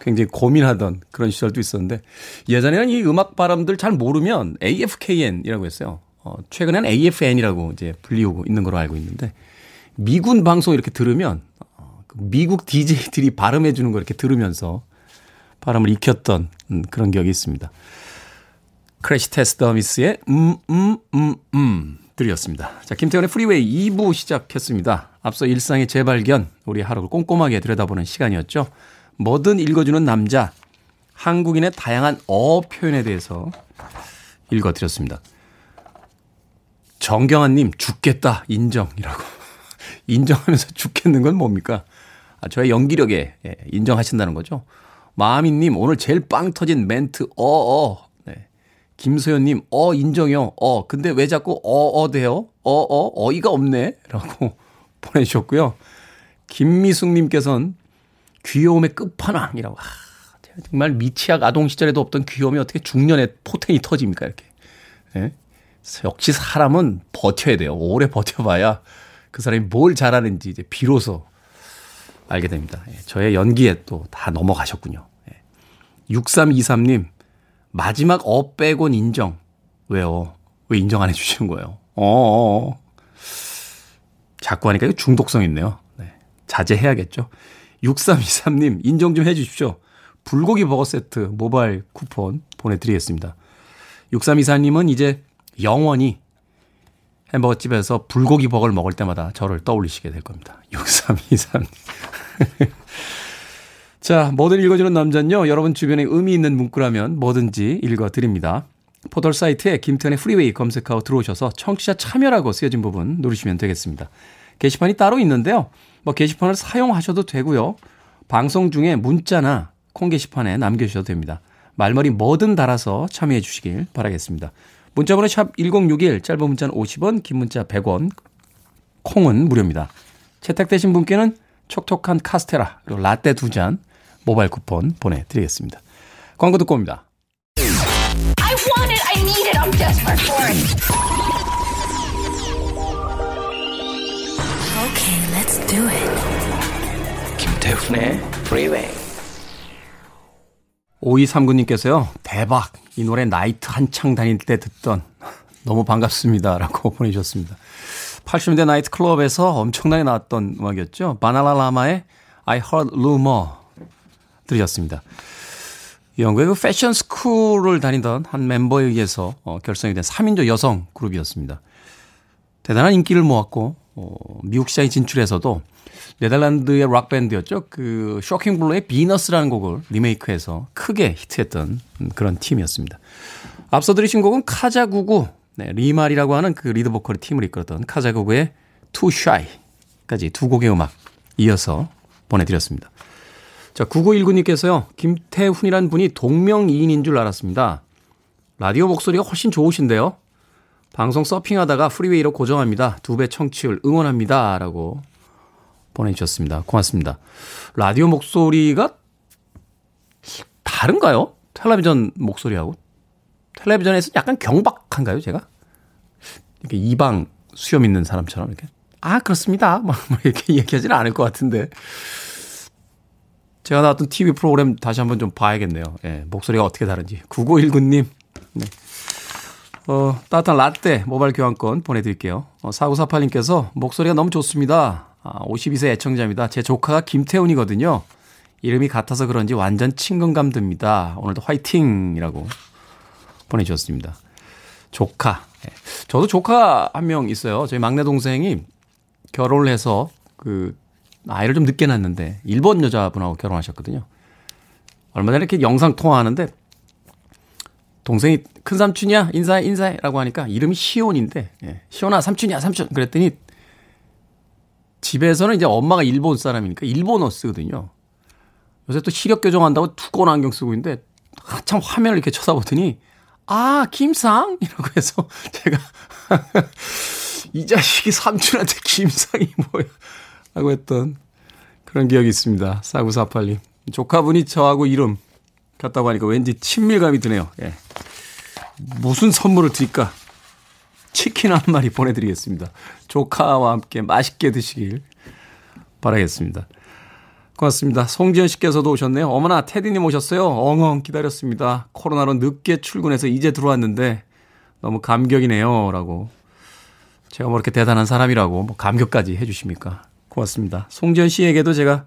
굉장히 고민하던 그런 시절도 있었는데 예전에는 이 음악 발음들 잘 모르면 AFKN이라고 했어요. 어, 최근에는 AFN이라고 이제 불리우고 있는 걸로 알고 있는데 미군 방송 이렇게 들으면 어, 그 미국 DJ들이 발음해 주는 거 이렇게 들으면서 발음을 익혔던 음, 그런 기억이 있습니다. Crash Test Dummies의 음, 음, 음, 음 들이었습니다. 자, 김태훈의 프리웨이 2부 시작했습니다. 앞서 일상의 재발견, 우리 하루를 꼼꼼하게 들여다보는 시간이었죠. 뭐든 읽어주는 남자, 한국인의 다양한 어 표현에 대해서 읽어드렸습니다. 정경환님, 죽겠다, 인정이라고. 인정하면서 죽겠는 건 뭡니까? 아, 저의 연기력에 예, 인정하신다는 거죠. 마미님, 오늘 제일 빵 터진 멘트, 어어. 네. 김소연님, 어, 인정요. 어, 근데 왜 자꾸 어어 돼요? 어어, 어이가 없네. 라고 보내주셨고요. 김미숙님께서는 귀여움의 끝판왕이라고. 아, 정말 미취학 아동 시절에도 없던 귀여움이 어떻게 중년에 포텐이 터집니까, 이렇게. 예? 역시 사람은 버텨야 돼요. 오래 버텨봐야 그 사람이 뭘 잘하는지 이제 비로소 알게 됩니다. 예, 저의 연기에 또 다 넘어가셨군요. 예. 6323님, 마지막 어 빼곤 인정. 왜요? 왜 인정 안 해주시는 거예요? 어어어. 자꾸 하니까 중독성 있네요. 네. 자제해야겠죠. 6323님, 인정 좀 해주십시오. 불고기 버거 세트 모바일 쿠폰 보내드리겠습니다. 6324님은 이제 영원히 햄버거집에서 불고기 버거를 먹을 때마다 저를 떠올리시게 될 겁니다. 6323님. 자, 뭐든 읽어주는 남자는요, 여러분 주변에 의미 있는 문구라면 뭐든지 읽어드립니다. 포털 사이트에 김태훈의 프리웨이 검색하고 들어오셔서 청취자 참여라고 쓰여진 부분 누르시면 되겠습니다. 게시판이 따로 있는데요. 뭐 게시판을 사용하셔도 되고요. 방송 중에 문자나 콩 게시판에 남겨주셔도 됩니다. 말머리 뭐든 달아서 참여해 주시길 바라겠습니다. 문자번호 샵 1061, 짧은 문자는 50원, 긴 문자 100원, 콩은 무료입니다. 채택되신 분께는 촉촉한 카스테라, 그리고 라떼 두 잔 모바일 쿠폰 보내드리겠습니다. 광고 듣고 옵니다. want it. I need it. I'm desperate for it. Okay, let's do it. 김태훈의 Freeway. 5239님께서요. 대박. 이 노래 나이트 한창 다닐 때 듣던 너무 반갑습니다. 라고 보내주셨습니다. 80년대 나이트 클럽에서 엄청나게 나왔던 음악이었죠. 바나라 라마의 I Heard Rumor 들으셨습니다. 영국의 그 패션 스쿨을 다니던 한 멤버에 의해서 어, 결성이 된 3인조 여성 그룹이었습니다. 대단한 인기를 모았고 어, 미국 시장에 진출해서도 네덜란드의 락 밴드였죠. 그 Shocking Blue의 Venus라는 곡을 리메이크해서 크게 히트했던 그런 팀이었습니다. 앞서 들으신 곡은 Kajagoogoo, 네, Limahl이라고 하는 그 리드 보컬의 팀을 이끌었던 Kajagoogoo의 Too Shy까지 두 곡의 음악 이어서 보내드렸습니다. 자, 9919님께서요, 김태훈이란 분이 동명이인인 줄 알았습니다. 라디오 목소리가 훨씬 좋으신데요? 방송 서핑하다가 프리웨이로 고정합니다. 두 배 청취율 응원합니다. 라고 보내주셨습니다. 고맙습니다. 라디오 목소리가 다른가요? 텔레비전 목소리하고? 텔레비전에서 약간 경박한가요, 제가? 이렇게 이방 수염 있는 사람처럼 이렇게 아 그렇습니다. 막 이렇게 얘기하지는 않을 것 같은데 제가 나왔던 TV 프로그램 다시 한번 좀 봐야겠네요. 예, 목소리가 어떻게 다른지. 9919님. 네. 어, 따뜻한 라떼 모바일 교환권 보내드릴게요. 어, 4948님께서 목소리가 너무 좋습니다. 아, 52세 애청자입니다. 제 조카가 김태훈이거든요. 이름이 같아서 그런지 완전 친근감 듭니다. 오늘도 화이팅이라고 보내주셨습니다. 조카. 네. 저도 조카 한 명 있어요. 저희 막내 동생이 결혼을 해서 그 아이를 좀 늦게 낳는데 일본 여자분하고 결혼하셨거든요. 얼마 전에 이렇게 영상 통화하는데 동생이 큰 삼촌이야 인사해 인사해라고 하니까 이름이 시온인데 예, 시온아 삼촌이야 삼촌 그랬더니 집에서는 이제 엄마가 일본 사람이니까 일본어 쓰거든요. 요새 또 시력 교정한다고 두꺼운 안경 쓰고 있는데 한참 화면을 이렇게 쳐다보더니 아 김상 이라고 해서 제가 이 자식이 삼촌한테 김상이 뭐야 하고 했던 그런 기억이 있습니다. 4948님. 조카분이 저하고 이름 같다고 하니까 왠지 친밀감이 드네요. 예. 무슨 선물을 드릴까? 치킨 한 마리 보내드리겠습니다. 조카와 함께 맛있게 드시길 바라겠습니다. 고맙습니다. 송지현 씨께서도 오셨네요. 어머나, 테디님 오셨어요. 엉엉 기다렸습니다. 코로나로 늦게 출근해서 이제 들어왔는데 너무 감격이네요. 라고. 제가 뭐 이렇게 대단한 사람이라고 뭐 감격까지 해주십니까? 고맙습니다. 송지현 씨에게도 제가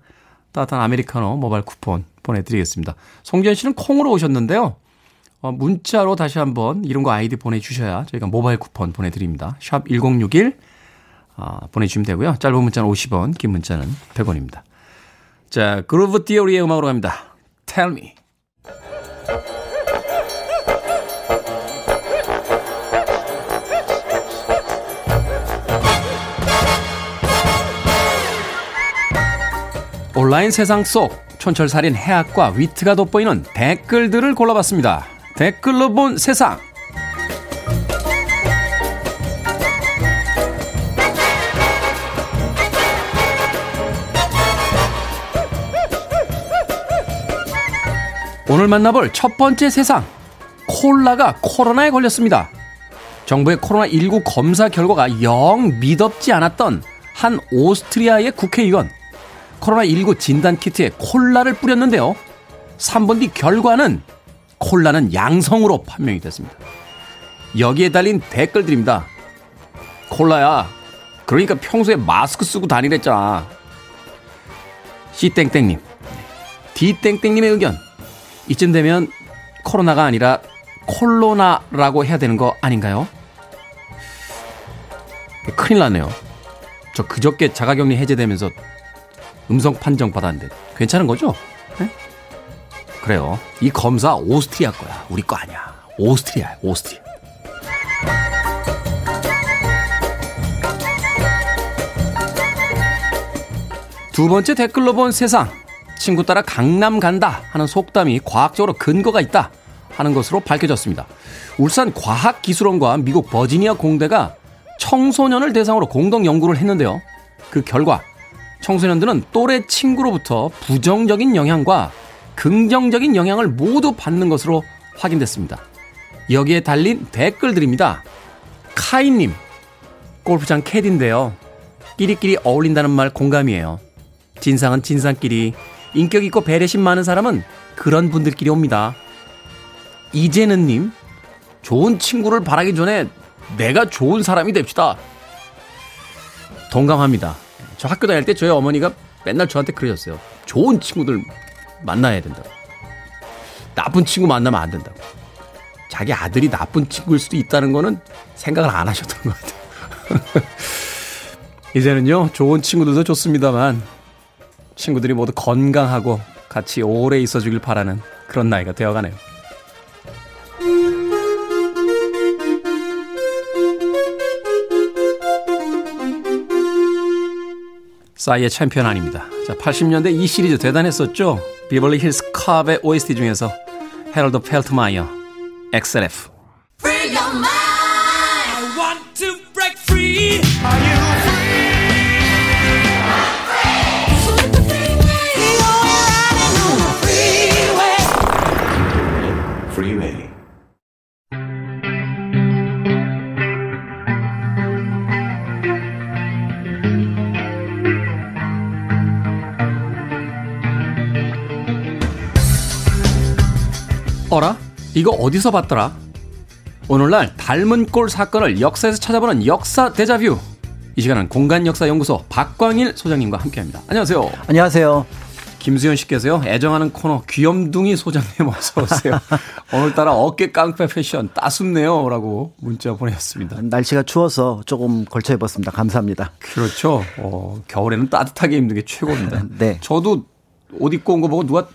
따뜻한 아메리카노 모바일 쿠폰 보내드리겠습니다. 송지현 씨는 콩으로 오셨는데요. 어, 문자로 다시 한번 이름과 아이디 보내주셔야 저희가 모바일 쿠폰 보내드립니다. 샵 1061 어, 보내주시면 되고요. 짧은 문자는 50원, 긴 문자는 100원입니다. 자, 그루브 디오리의 음악으로 갑니다. Tell me. 온라인 세상 속 촌철살인 해학과 위트가 돋보이는 댓글들을 골라봤습니다. 댓글로 본 세상. 오늘 만나볼 첫 번째 세상. 콜라가 코로나에 걸렸습니다. 정부의 코로나19 검사 결과가 영 미덥지 않았던 한 오스트리아의 국회의원. 코로나19 진단 키트에 콜라를 뿌렸는데요. 3분 뒤 결과는 콜라는 양성으로 판명이 됐습니다. 여기에 달린 댓글들입니다. 콜라야, 그러니까 평소에 마스크 쓰고 다니랬잖아. C땡땡님, D땡땡님의 의견. 이쯤 되면 코로나가 아니라 콜로나라고 해야 되는 거 아닌가요? 큰일 나네요. 저 그저께 자가격리 해제되면서 음성 판정 받았는데 괜찮은 거죠? 네? 그래요. 이 검사 오스트리아 거야. 우리 거 아니야. 오스트리아야, 오스트리아. 두 번째 댓글로 본 세상. 친구 따라 강남 간다 하는 속담이 과학적으로 근거가 있다 하는 것으로 밝혀졌습니다. 울산 과학기술원과 미국 버지니아 공대가 청소년을 대상으로 공동 연구를 했는데요. 그 결과 청소년들은 또래 친구로부터 부정적인 영향과 긍정적인 영향을 모두 받는 것으로 확인됐습니다. 여기에 달린 댓글들입니다. 카이님, 골프장 캐디인데요. 끼리끼리 어울린다는 말 공감이에요. 진상은 진상끼리, 인격 있고 배려심 많은 사람은 그런 분들끼리 옵니다. 이재는님, 좋은 친구를 바라기 전에 내가 좋은 사람이 됩시다. 동감합니다. 저 학교 다닐 때 저희 어머니가 맨날 저한테 그러셨어요. 좋은 친구들 만나야 된다고. 나쁜 친구 만나면 안 된다고. 자기 아들이 나쁜 친구일 수도 있다는 거는 생각을 안 하셨던 것 같아요. 이제는요, 좋은 친구들도 좋습니다만, 친구들이 모두 건강하고 같이 오래 있어 주길 바라는 그런 나이가 되어가네요. 싸이의 챔피언 아닙니다. 자, 80년대 이 시리즈 대단했었죠? 비벌리 힐스 컵의 OST 중에서 헤럴드 펠트마이어, XLF. 어라? 이거 어디서 봤더라? 오늘날 닮은 꼴 사건을 역사에서 찾아보는 역사 데자뷰. 이 시간은 공간 역사 연구소 박광일 소장님과 함께합니다. 안녕하세요.
안녕하세요.
김수현 씨께서요 애정하는 코너 귀염둥이 소장님 어서 오세요. 오늘따라 어깨 깡패 패션 따숩네요라고 문자 보내셨습니다.
날씨가 추워서 조금 걸쳐 입었습니다. 감사합니다.
그렇죠. 어, 겨울에는 따뜻하게 입는 게 최고입니다.
네.
저도 옷 입고 온 거 보고 누가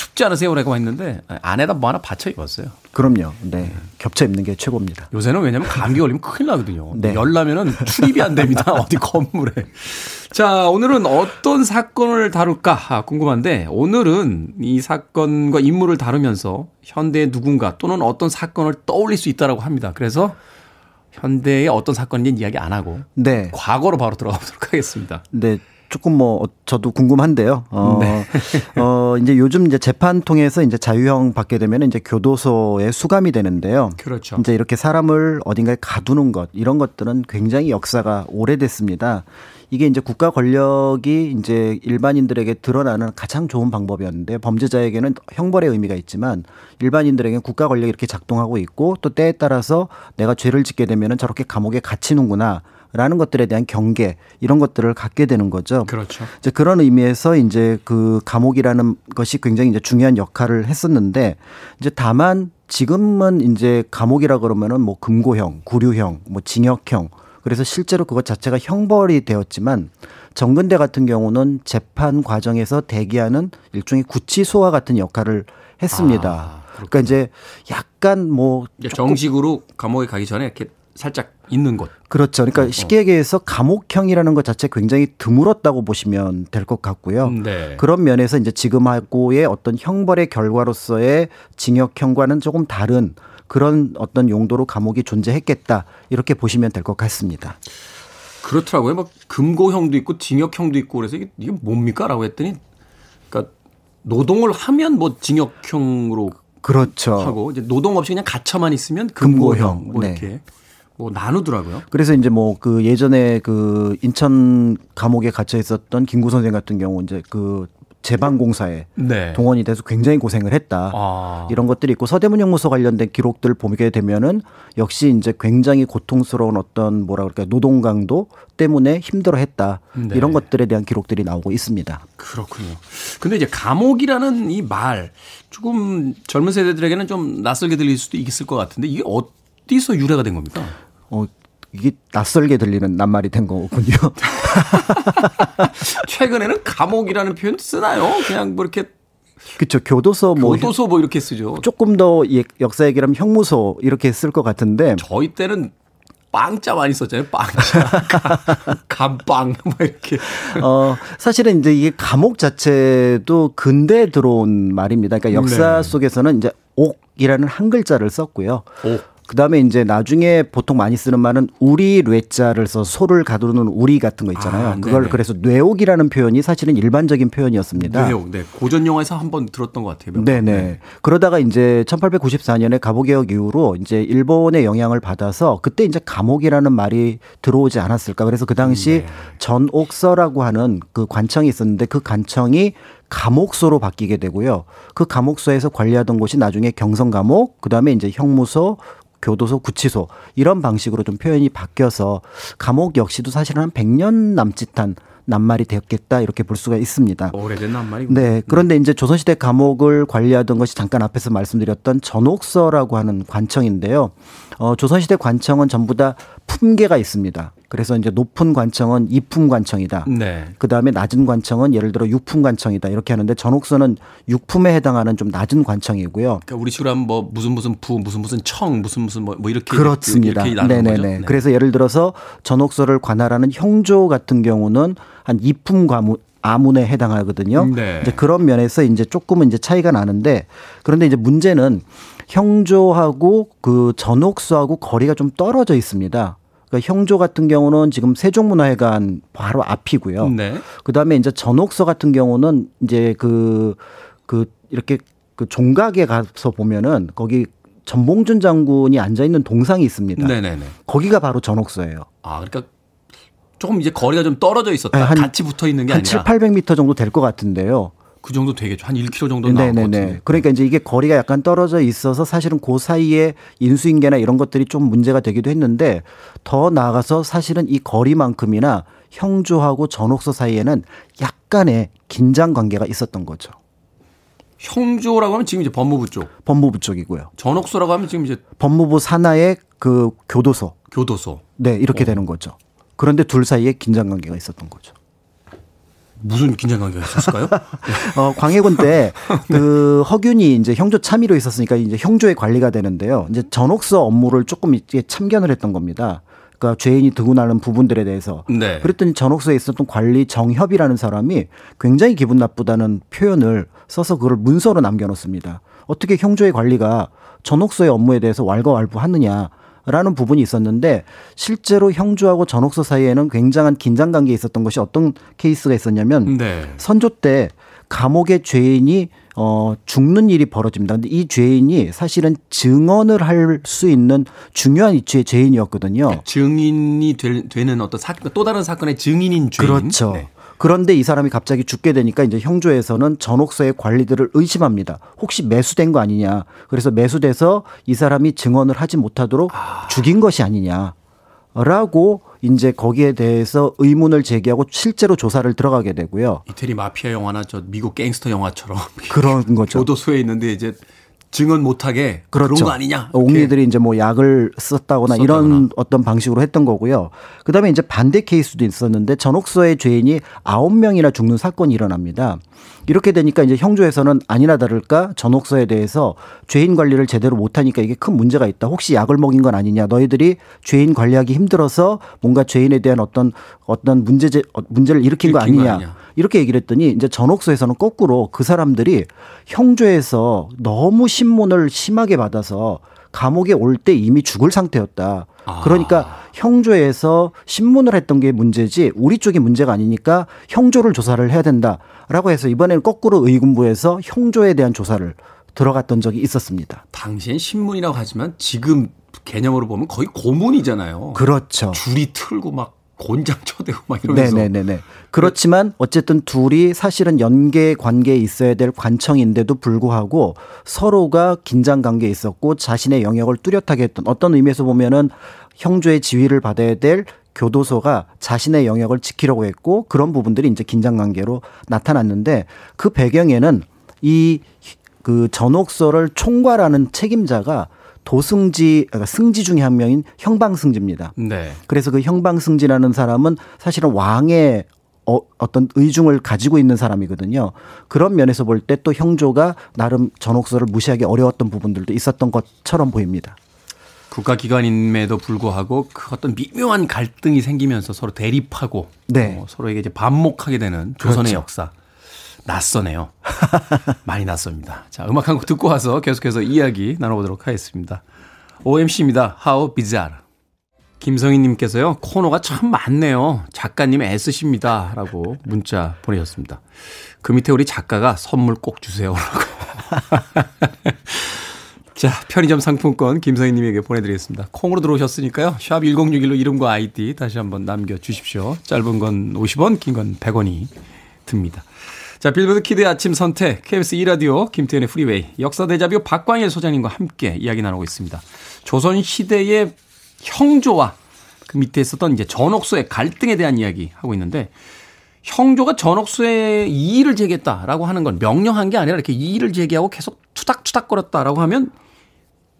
춥지 않으세요 라고 했는데 안에다 뭐 하나 받쳐 입었어요.
그럼요. 네. 겹쳐 입는 게 최고입니다.
요새는 왜냐면 감기 걸리면 큰일 나거든요.
네.
열 나면은 출입이 안 됩니다. 어디 건물에. 자, 오늘은 어떤 사건을 다룰까 아, 궁금한데 오늘은 이 사건과 인물을 다루면서 현대의 누군가 또는 어떤 사건을 떠올릴 수 있다라고 합니다. 그래서 현대의 어떤 사건인지 이야기 안 하고
네.
과거로 바로 들어가 보도록 하겠습니다.
네. 조금 뭐 저도 궁금한데요. 어,
네.
어 이제 요즘 이제 재판 통해서 이제 자유형 받게 되면 이제 교도소에 수감이 되는데요.
그렇죠.
이제 이렇게 사람을 어딘가에 가두는 것 이런 것들은 굉장히 역사가 오래됐습니다. 이게 이제 국가 권력이 이제 일반인들에게 드러나는 가장 좋은 방법이었는데 범죄자에게는 형벌의 의미가 있지만 일반인들에게는 국가 권력이 이렇게 작동하고 있고 또 때에 따라서 내가 죄를 짓게 되면은 저렇게 감옥에 갇히는구나. 라는 것들에 대한 경계 이런 것들을 갖게 되는 거죠.
그렇죠.
이제 그런 의미에서 이제 그 감옥이라는 것이 굉장히 이제 중요한 역할을 했었는데 이제 다만 지금은 이제 감옥이라 그러면은 뭐 금고형, 구류형, 뭐 징역형 그래서 실제로 그것 자체가 형벌이 되었지만 정근대 같은 경우는 재판 과정에서 대기하는 일종의 구치소와 같은 역할을 했습니다.
아,
그러니까 이제 약간 뭐
정식으로 감옥에 가기 전에 이렇게 살짝 있는 곳.
그렇죠. 그러니까
어, 어.
쉽게 얘기해서 감옥형이라는 것 자체 굉장히 드물었다고 보시면 될 것 같고요.
네.
그런 면에서 이제 지금하고의 어떤 형벌의 결과로서의 징역형과는 조금 다른 그런 어떤 용도로 감옥이 존재했겠다 이렇게 보시면 될 것 같습니다.
그렇더라고요. 막 금고형도 있고 징역형도 있고 그래서 이게, 이게 뭡니까라고 했더니 그러니까 노동을 하면 뭐 징역형으로
그렇죠.
하고 이제 노동 없이 그냥 갇혀만 있으면 금고형,
금고형.
뭐
네.
이렇게 뭐 나누더라고요.
그래서 이제 뭐 그 예전에 그 인천 감옥에 갇혀 있었던 김구 선생 같은 경우 이제 그 재방공사에
네.
동원이 돼서 굉장히 고생을 했다.
아.
이런 것들이 있고 서대문 형무소 관련된 기록들을 보게 되면은 역시 이제 굉장히 고통스러운 어떤 뭐라 그럴까 노동 강도 때문에 힘들어했다
네.
이런 것들에 대한 기록들이 나오고 있습니다.
그렇군요. 근데 이제 감옥이라는 이 말 조금 젊은 세대들에게는 좀 낯설게 들릴 수도 있을 것 같은데 이게 어디서 유래가 된 겁니까?
어 이게 낯설게 들리는 낱말이 된 거군요.
최근에는 감옥이라는 표현 쓰나요? 그냥 뭐 이렇게
그렇죠. 교도소 뭐
교도소 뭐 이렇게 쓰죠.
조금 더 예- 역사 얘기하면 형무소 이렇게 쓸 것 같은데
저희 때는 빵자 많이 썼잖아요. 빵자, 감빵 뭐 이렇게.
어, 사실은 이제 이게 감옥 자체도 근대에 들어온 말입니다. 그러니까 역사
네.
속에서는 이제 옥이라는 한 글자를 썼고요.
옥.
그 다음에 이제 나중에 보통 많이 쓰는 말은 우리 뇌자를 써 소를 가두는 우리 같은 거 있잖아요.
아,
그걸. 그래서 뇌옥이라는 표현이 사실은 일반적인 표현이었습니다.
뇌옥. 네. 고전 영화에서 한 번 들었던 것 같아요. 몇 번.
네네. 그러다가 이제 1894년에 갑오개혁 이후로 이제 일본의 영향을 받아서 그때 이제 감옥이라는 말이 들어오지 않았을까. 그래서 그 당시
네.
전옥서라고 하는 그 관청이 있었는데 그 관청이 감옥소로 바뀌게 되고요. 그 감옥소에서 관리하던 곳이 나중에 경성감옥, 그 다음에 이제 형무소, 교도소, 구치소 이런 방식으로 좀 표현이 바뀌어서 감옥 역시도 사실은 한 100년 남짓한 낱말이 되었겠다 이렇게 볼 수가 있습니다.
오래된 낱말이고.
네. 그런데 이제 조선시대 감옥을 관리하던 것이 잠깐 앞에서 말씀드렸던 전옥서라고 하는 관청인데요. 어, 조선시대 관청은 전부 다 품계가 있습니다. 그래서 이제 높은 관청은 이품 관청이다.
네.
그 다음에 낮은 관청은 예를 들어 육품 관청이다. 이렇게 하는데 전옥서는 육품에 해당하는 좀 낮은 관청이고요.
그러니까 우리 식으로 하면 뭐 무슨 무슨 부 무슨 무슨 청 무슨 무슨 뭐, 뭐 이렇게
그렇습니다.
이렇게
네네네.
거죠. 네.
그래서 예를 들어서 전옥서를 관할하는 형조 같은 경우는 한 이품 과문 아문에 해당하거든요.
네.
이제 그런 면에서 이제 조금은 이제 차이가 나는데 그런데 이제 문제는 형조하고 그 전옥서하고 거리가 좀 떨어져 있습니다. 그러니까 형조 같은 경우는 지금 세종문화회관 바로 앞이고요.
네.
그 다음에 이제 전옥서 같은 경우는 이제 그, 그, 이렇게 그 종각에 가서 보면은 거기 전봉준 장군이 앉아 있는 동상이 있습니다.
네네네.
거기가 바로 전옥서예요.
아 그러니까 조금 이제 거리가 좀 떨어져 있었다.
네, 한-
같이 붙어 있는 게
한
아니라.
7, 800m 정도 될 것 같은데요.
그 정도 되겠죠. 한 1km 정도 나올 것 같은데.
그러니까 이제 이게 거리가 약간 떨어져 있어서 사실은 그 사이에 인수인계나 이런 것들이 좀 문제가 되기도 했는데 더 나아가서 사실은 이 거리만큼이나 형조하고 전옥서 사이에는 약간의 긴장 관계가 있었던 거죠.
형조라고 하면 지금 이제 법무부 쪽.
법무부 쪽이고요.
전옥소라고 하면 지금 이제
법무부 산하의 그 교도소.
교도소.
네, 이렇게 어. 되는 거죠. 그런데 둘 사이에 긴장 관계가 있었던 거죠.
무슨 긴장 관계가 있었을까요?
어, 광해군 때 그 허균이 이제 형조 참의로 있었으니까 이제 형조의 관리가 되는데요. 이제 전옥서 업무를 조금 이제 참견을 했던 겁니다. 그러니까 죄인이 드고 나는 부분들에 대해서. 네. 그랬더니 전옥서에 있었던 관리 정협이라는 사람이 굉장히 기분 나쁘다는 표현을 써서 그걸 문서로 남겨놓습니다. 어떻게 형조의 관리가 전옥서의 업무에 대해서 왈가왈부하느냐. 라는 부분이 있었는데 실제로 형주하고 전옥서 사이에는 굉장한 긴장 관계에 있었던 것이 어떤 케이스가 있었냐면 네. 선조 때 감옥의 죄인이 어 죽는 일이 벌어집니다. 근데 이 죄인이 사실은 증언을 할 수 있는 중요한 위치의 죄인이었거든요.
증인이 될, 되는 어떤 사건 또 다른 사건의 증인인 죄인.
그렇죠. 네. 그런데 이 사람이 갑자기 죽게 되니까 이제 형조에서는 전옥서의 관리들을 의심합니다. 혹시 매수된 거 아니냐. 그래서 매수돼서 이 사람이 증언을 하지 못하도록 아. 죽인 것이 아니냐. 라고 이제 거기에 대해서 의문을 제기하고 실제로 조사를 들어가게 되고요.
이태리 마피아 영화나 저 미국 갱스터 영화처럼
그런 거죠.
교도소에 있는데 이제 증언 못하게 그렇죠. 그런 거 아니냐.
옹리들이 이제 뭐 약을 썼다거나, 썼다거나, 이런 어떤 방식으로 했던 거고요. 그다음에 이제 반대 케이스도 있었는데 전옥서의 죄인이 아홉 명이나 죽는 사건이 일어납니다. 이렇게 되니까 이제 형조에서는 아니나 다를까 전옥서에 대해서 죄인 관리를 제대로 못하니까 이게 큰 문제가 있다. 혹시 약을 먹인 건 아니냐. 너희들이 죄인 관리하기 힘들어서 뭔가 죄인에 대한 어떤 어떤 문제 문제를 일으킨 거 아니냐. 아니냐. 이렇게 얘기를 했더니 이제 전옥서에서는 거꾸로 그 사람들이 형조에서 너무 신문을 심하게 받아서 감옥에 올 때 이미 죽을 상태였다. 아. 그러니까 형조에서 신문을 했던 게 문제지 우리 쪽이 문제가 아니니까 형조를 조사를 해야 된다라고 해서 이번에는 거꾸로 의군부에서 형조에 대한 조사를 들어갔던 적이 있었습니다.
당시엔 신문이라고 하지만 지금 개념으로 보면 거의 고문이잖아요.
그렇죠.
줄이 틀고 막 곤장 쳐대고 막 이러면서.
네네네. 그렇지만 어쨌든 둘이 사실은 연계 관계에 있어야 될 관청인데도 불구하고 서로가 긴장 관계에 있었고 자신의 영역을 뚜렷하게 했던 어떤 의미에서 보면은 형조의 지위를 받아야 될 교도소가 자신의 영역을 지키려고 했고 그런 부분들이 이제 긴장 관계로 나타났는데 그 배경에는 이 그 전옥서를 총괄하는 책임자가 도승지 그러니까 승지 중에 한 명인 형방승지입니다. 네. 그래서 그 형방승지라는 사람은 사실은 왕의 어, 어떤 의중을 가지고 있는 사람이거든요. 그런 면에서 볼 때 또 형조가 나름 전옥서를 무시하기 어려웠던 부분들도 있었던 것처럼 보입니다.
국가기관임에도 불구하고 그 어떤 미묘한 갈등이 생기면서 서로 대립하고 네. 어, 서로에게 이제 반목하게 되는 조선의 그렇죠. 역사. 낯서네요. 많이 낯섭니다. 자, 음악 한 곡 듣고 와서 계속해서 이야기 나눠보도록 하겠습니다. OMC입니다. How Bizarre. 김성희님께서요, 코너가 참 많네요. 작가님 애쓰십니다. 라고 문자 보내셨습니다. 그 밑에 우리 작가가 선물 꼭 주세요. 라고. 자, 편의점 상품권 김성희님에게 보내드리겠습니다. 콩으로 들어오셨으니까요. 샵 1061로 이름과 아이디 다시 한번 남겨주십시오. 짧은 건 50원, 긴 건 100원이 듭니다. 자, 빌보드 키드의 아침 선택, KBS 2라디오, 김태훈의 프리웨이, 역사 데자뷰 박광일 소장님과 함께 이야기 나누고 있습니다. 조선시대의 형조와 그 밑에 있었던 이제 전옥소의 갈등에 대한 이야기 하고 있는데, 형조가 전옥소에 이의를 제기했다라고 하는 건 명령한 게 아니라 이렇게 이의를 제기하고 계속 투닥투닥거렸다라고 하면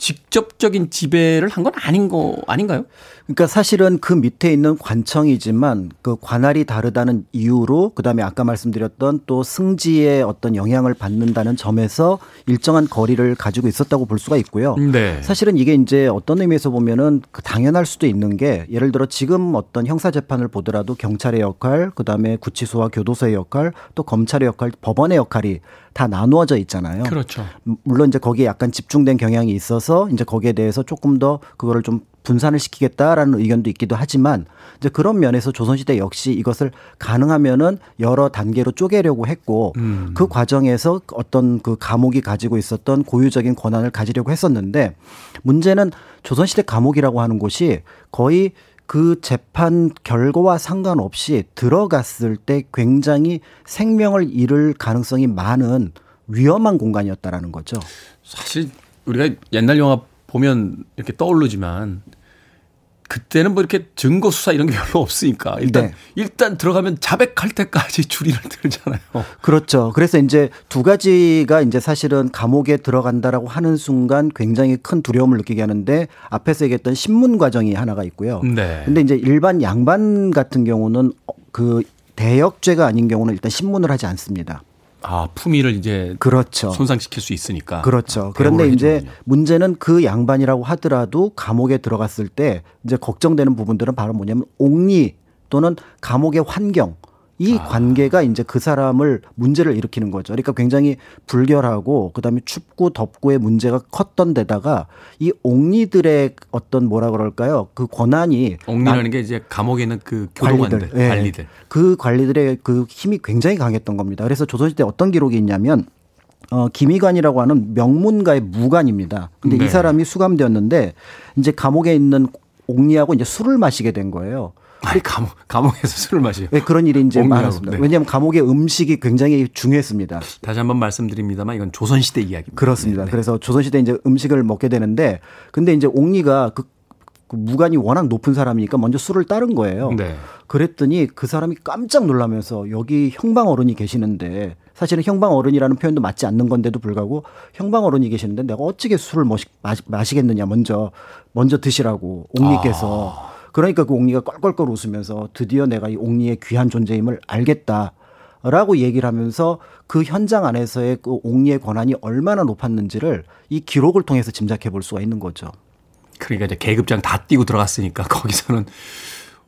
직접적인 지배를 한 건 아닌 거 아닌가요?
그러니까 사실은 그 밑에 있는 관청이지만 그 관할이 다르다는 이유로 그다음에 아까 말씀드렸던 또 승지의 어떤 영향을 받는다는 점에서 일정한 거리를 가지고 있었다고 볼 수가 있고요. 네. 사실은 이게 이제 어떤 의미에서 보면은 그 당연할 수도 있는 게 예를 들어 지금 어떤 형사 재판을 보더라도 경찰의 역할, 그다음에 구치소와 교도소의 역할, 또 검찰의 역할, 법원의 역할이 다 나누어져 있잖아요.
그렇죠.
물론 이제 거기에 약간 집중된 경향이 있어서 이제 거기에 대해서 조금 더 그거를 좀 분산을 시키겠다라는 의견도 있기도 하지만 이제 그런 면에서 조선시대 역시 이것을 가능하면은 여러 단계로 쪼개려고 했고 음. 그 과정에서 어떤 그 감옥이 가지고 있었던 고유적인 권한을 가지려고 했었는데 문제는 조선시대 감옥이라고 하는 곳이 거의 그 재판 결과와 상관없이 들어갔을 때 굉장히 생명을 잃을 가능성이 많은 위험한 공간이었다라는 거죠.
사실 우리가 옛날 영화 보면 이렇게 떠오르지만 그때는 뭐 이렇게 증거 수사 이런 게 별로 없으니까 일단 네. 일단 들어가면 자백할 때까지 줄이를 들잖아요.
그렇죠. 그래서 이제 두 가지가 이제 사실은 감옥에 들어간다라고 하는 순간 굉장히 큰 두려움을 느끼게 하는데 앞에서 얘기했던 신문 과정이 하나가 있고요. 네. 근데 이제 일반 양반 같은 경우는 그 대역죄가 아닌 경우는 일단 신문을 하지 않습니다.
아, 품위를 이제 그렇죠. 손상시킬 수 있으니까.
그렇죠. 아, 그런데 이제. 문제는 그 양반이라고 하더라도 감옥에 들어갔을 때 이제 걱정되는 부분들은 바로 뭐냐면 옥리 또는 감옥의 환경 이 아. 관계가 이제 그 사람을 문제를 일으키는 거죠. 그러니까 굉장히 불결하고 그다음에 춥고 덥고의 문제가 컸던 데다가 이 옥리들의 어떤 뭐라 그럴까요? 그 권한이
옥리라는 게 이제 감옥에 있는 그 교도관들, 관리들, 예. 관리들.
그 관리들의 그 힘이 굉장히 강했던 겁니다. 그래서 조선시대 어떤 기록이 있냐면 어, 김희관이라고 하는 명문가의 무관입니다. 근데 네. 이 사람이 수감되었는데 이제 감옥에 있는 옥리하고 이제 술을 마시게 된 거예요.
아니, 감옥, 감옥에서 술을 마시요.
네, 그런 일이 이제 많았습니다. 네. 왜냐하면 감옥의 음식이 굉장히 중요했습니다.
다시 한번 말씀드립니다만 이건 조선 시대 이야기입니다.
그렇습니다. 네. 그래서 조선 시대 이제 음식을 먹게 되는데 근데 이제 옥리가 그, 그 무관이 워낙 높은 사람이니까 먼저 술을 따른 거예요. 네. 그랬더니 그 사람이 깜짝 놀라면서 여기 형방 어른이 계시는데 사실은 형방 어른이라는 표현도 맞지 않는 건데도 불구하고 형방 어른이 계시는데 내가 어찌게 술을 마시, 마시 겠느냐 먼저 먼저 드시라고 옥리께서 아. 그러니까 그 옥리가 껄껄껄 웃으면서 드디어 내가 이 옥리의 귀한 존재임을 알겠다. 라고 얘기를 하면서 그 현장 안에서의 그 옥리의 권한이 얼마나 높았는지를 이 기록을 통해서 짐작해 볼 수가 있는 거죠.
그러니까 이제 계급장 다 띄고 들어갔으니까 거기서는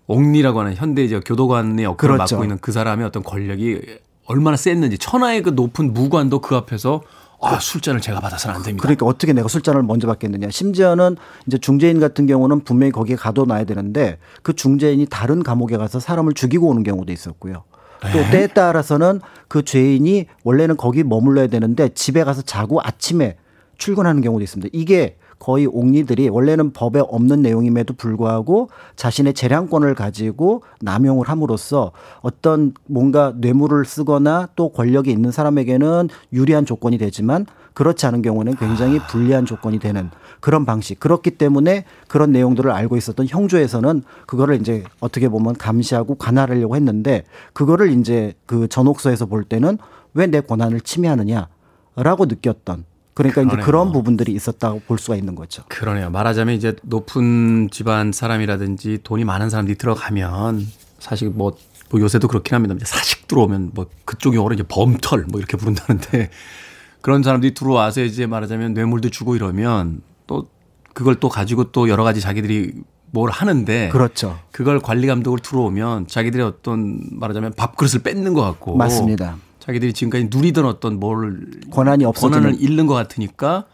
옥리라고 하는 현대 이제 교도관의 역할을 그렇죠. 맡고 있는 그 사람의 어떤 권력이 얼마나 셌는지 천하의 그 높은 무관도 그 앞에서 아, 술잔을 제가 받아서는 안 됩니다.
그러니까 어떻게 내가 술잔을 먼저 받겠느냐. 심지어는 이제 중재인 같은 경우는 분명히 거기에 가둬놔야 되는데 그 중재인이 다른 감옥에 가서 사람을 죽이고 오는 경우도 있었고요. 또 네. 때에 따라서는 그 죄인이 원래는 거기 머물러야 되는데 집에 가서 자고 아침에 출근하는 경우도 있습니다. 이게 거의 옥리들이 원래는 법에 없는 내용임에도 불구하고 자신의 재량권을 가지고 남용을 함으로써 어떤 뭔가 뇌물을 쓰거나 또 권력이 있는 사람에게는 유리한 조건이 되지만 그렇지 않은 경우는 굉장히 불리한 조건이 되는 그런 방식. 그렇기 때문에 그런 내용들을 알고 있었던 형조에서는 그거를 이제 어떻게 보면 감시하고 관할하려고 했는데 그거를 이제 그 전옥서에서 볼 때는 왜 내 권한을 침해하느냐라고 느꼈던 그러니까 그러네요. 이제 그런 부분들이 있었다고 볼 수가 있는 거죠.
그러네요. 말하자면 이제 높은 집안 사람이라든지 돈이 많은 사람들이 들어가면 사실 뭐, 뭐 요새도 그렇긴 합니다. 사식 들어오면 뭐 그쪽 용어로 이제 범털 뭐 이렇게 부른다는데 그런 사람들이 들어와서 이제 말하자면 뇌물도 주고 이러면 또 그걸 또 가지고 또 여러 가지 자기들이 뭘 하는데
그렇죠.
그걸 관리 감독을 들어오면 자기들의 어떤 말하자면 밥그릇을 뺏는 것 같고
맞습니다.
자기들이 지금까지 누리던 어떤 뭘
권한이 없어지는
권한을 잃는 것 같으니까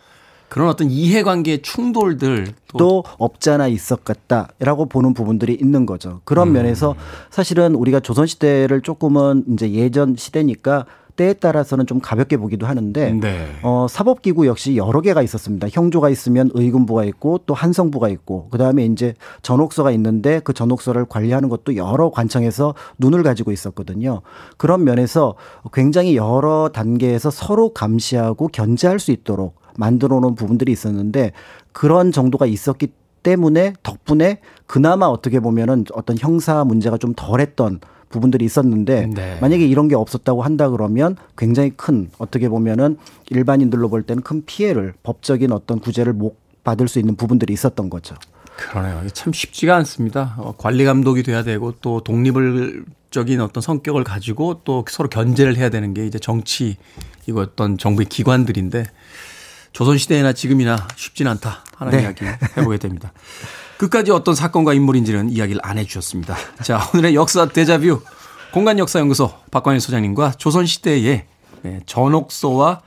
그런 어떤 이해관계 충돌들
또, 또 없잖아 있었겠다라고 보는 부분들이 있는 거죠. 그런 음. 면에서 사실은 우리가 조선 시대를 조금은 이제 예전 시대니까 때에 따라서는 좀 가볍게 보기도 하는데 네. 어, 사법기구 역시 여러 개가 있었습니다. 형조가 있으면 의금부가 있고 또 한성부가 있고 그다음에 이제 전옥서가 있는데 그 전옥서를 관리하는 것도 여러 관청에서 눈을 가지고 있었거든요. 그런 면에서 굉장히 여러 단계에서 서로 감시하고 견제할 수 있도록 만들어 놓은 부분들이 있었는데 그런 정도가 있었기 때문에 덕분에 그나마 어떻게 보면은 어떤 형사 문제가 좀 덜했던 부분들이 있었는데 네. 만약에 이런 게 없었다고 한다 그러면 굉장히 큰 어떻게 보면은 일반인들로 볼 때는 큰 피해를 법적인 어떤 구제를 못 받을 수 있는 부분들이 있었던 거죠.
그러네요. 참 쉽지가 않습니다. 어, 관리 감독이 돼야 되고 또 독립적인 어떤 성격을 가지고 또 서로 견제를 해야 되는 게 이제 정치 이거 어떤 정부의 기관들인데 조선 시대나 지금이나 쉽진 않다 하는 네. 이야기 해보게 됩니다. 끝까지 어떤 사건과 인물인지는 이야기를 안 해주셨습니다. 자, 오늘의 역사 대자뷰 공간역사연구소 박관일 소장님과 조선시대의 네, 전옥소와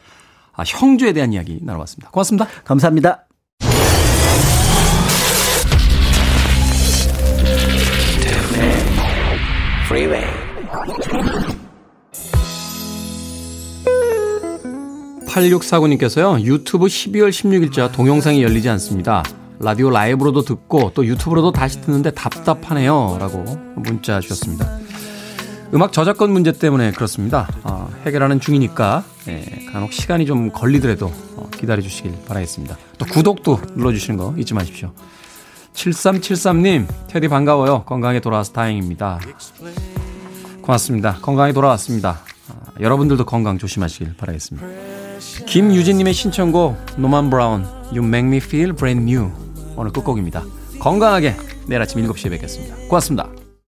아, 형조에 대한 이야기 나눠봤습니다. 고맙습니다.
감사합니다.
팔육사구님께서요 유튜브 12월 16일자 동영상이 열리지 않습니다. 라디오 라이브로도 듣고 또 유튜브로도 다시 듣는데 답답하네요. 라고 문자 주셨습니다. 음악 저작권 문제 때문에 그렇습니다. 어, 해결하는 중이니까 예, 간혹 시간이 좀 걸리더라도 어, 기다려 주시길 바라겠습니다. 또 구독도 눌러주시는 거 잊지 마십시오. 7373님, 테디 반가워요. 건강에 돌아와서 다행입니다. 고맙습니다. 건강히 돌아왔습니다. 아, 여러분들도 건강 조심하시길 바라겠습니다. 김유진님의 신청곡 노만 브라운 You Make Me Feel Brand New 오늘 끝곡입니다. 건강하게 내일 아침 7시에 뵙겠습니다. 고맙습니다.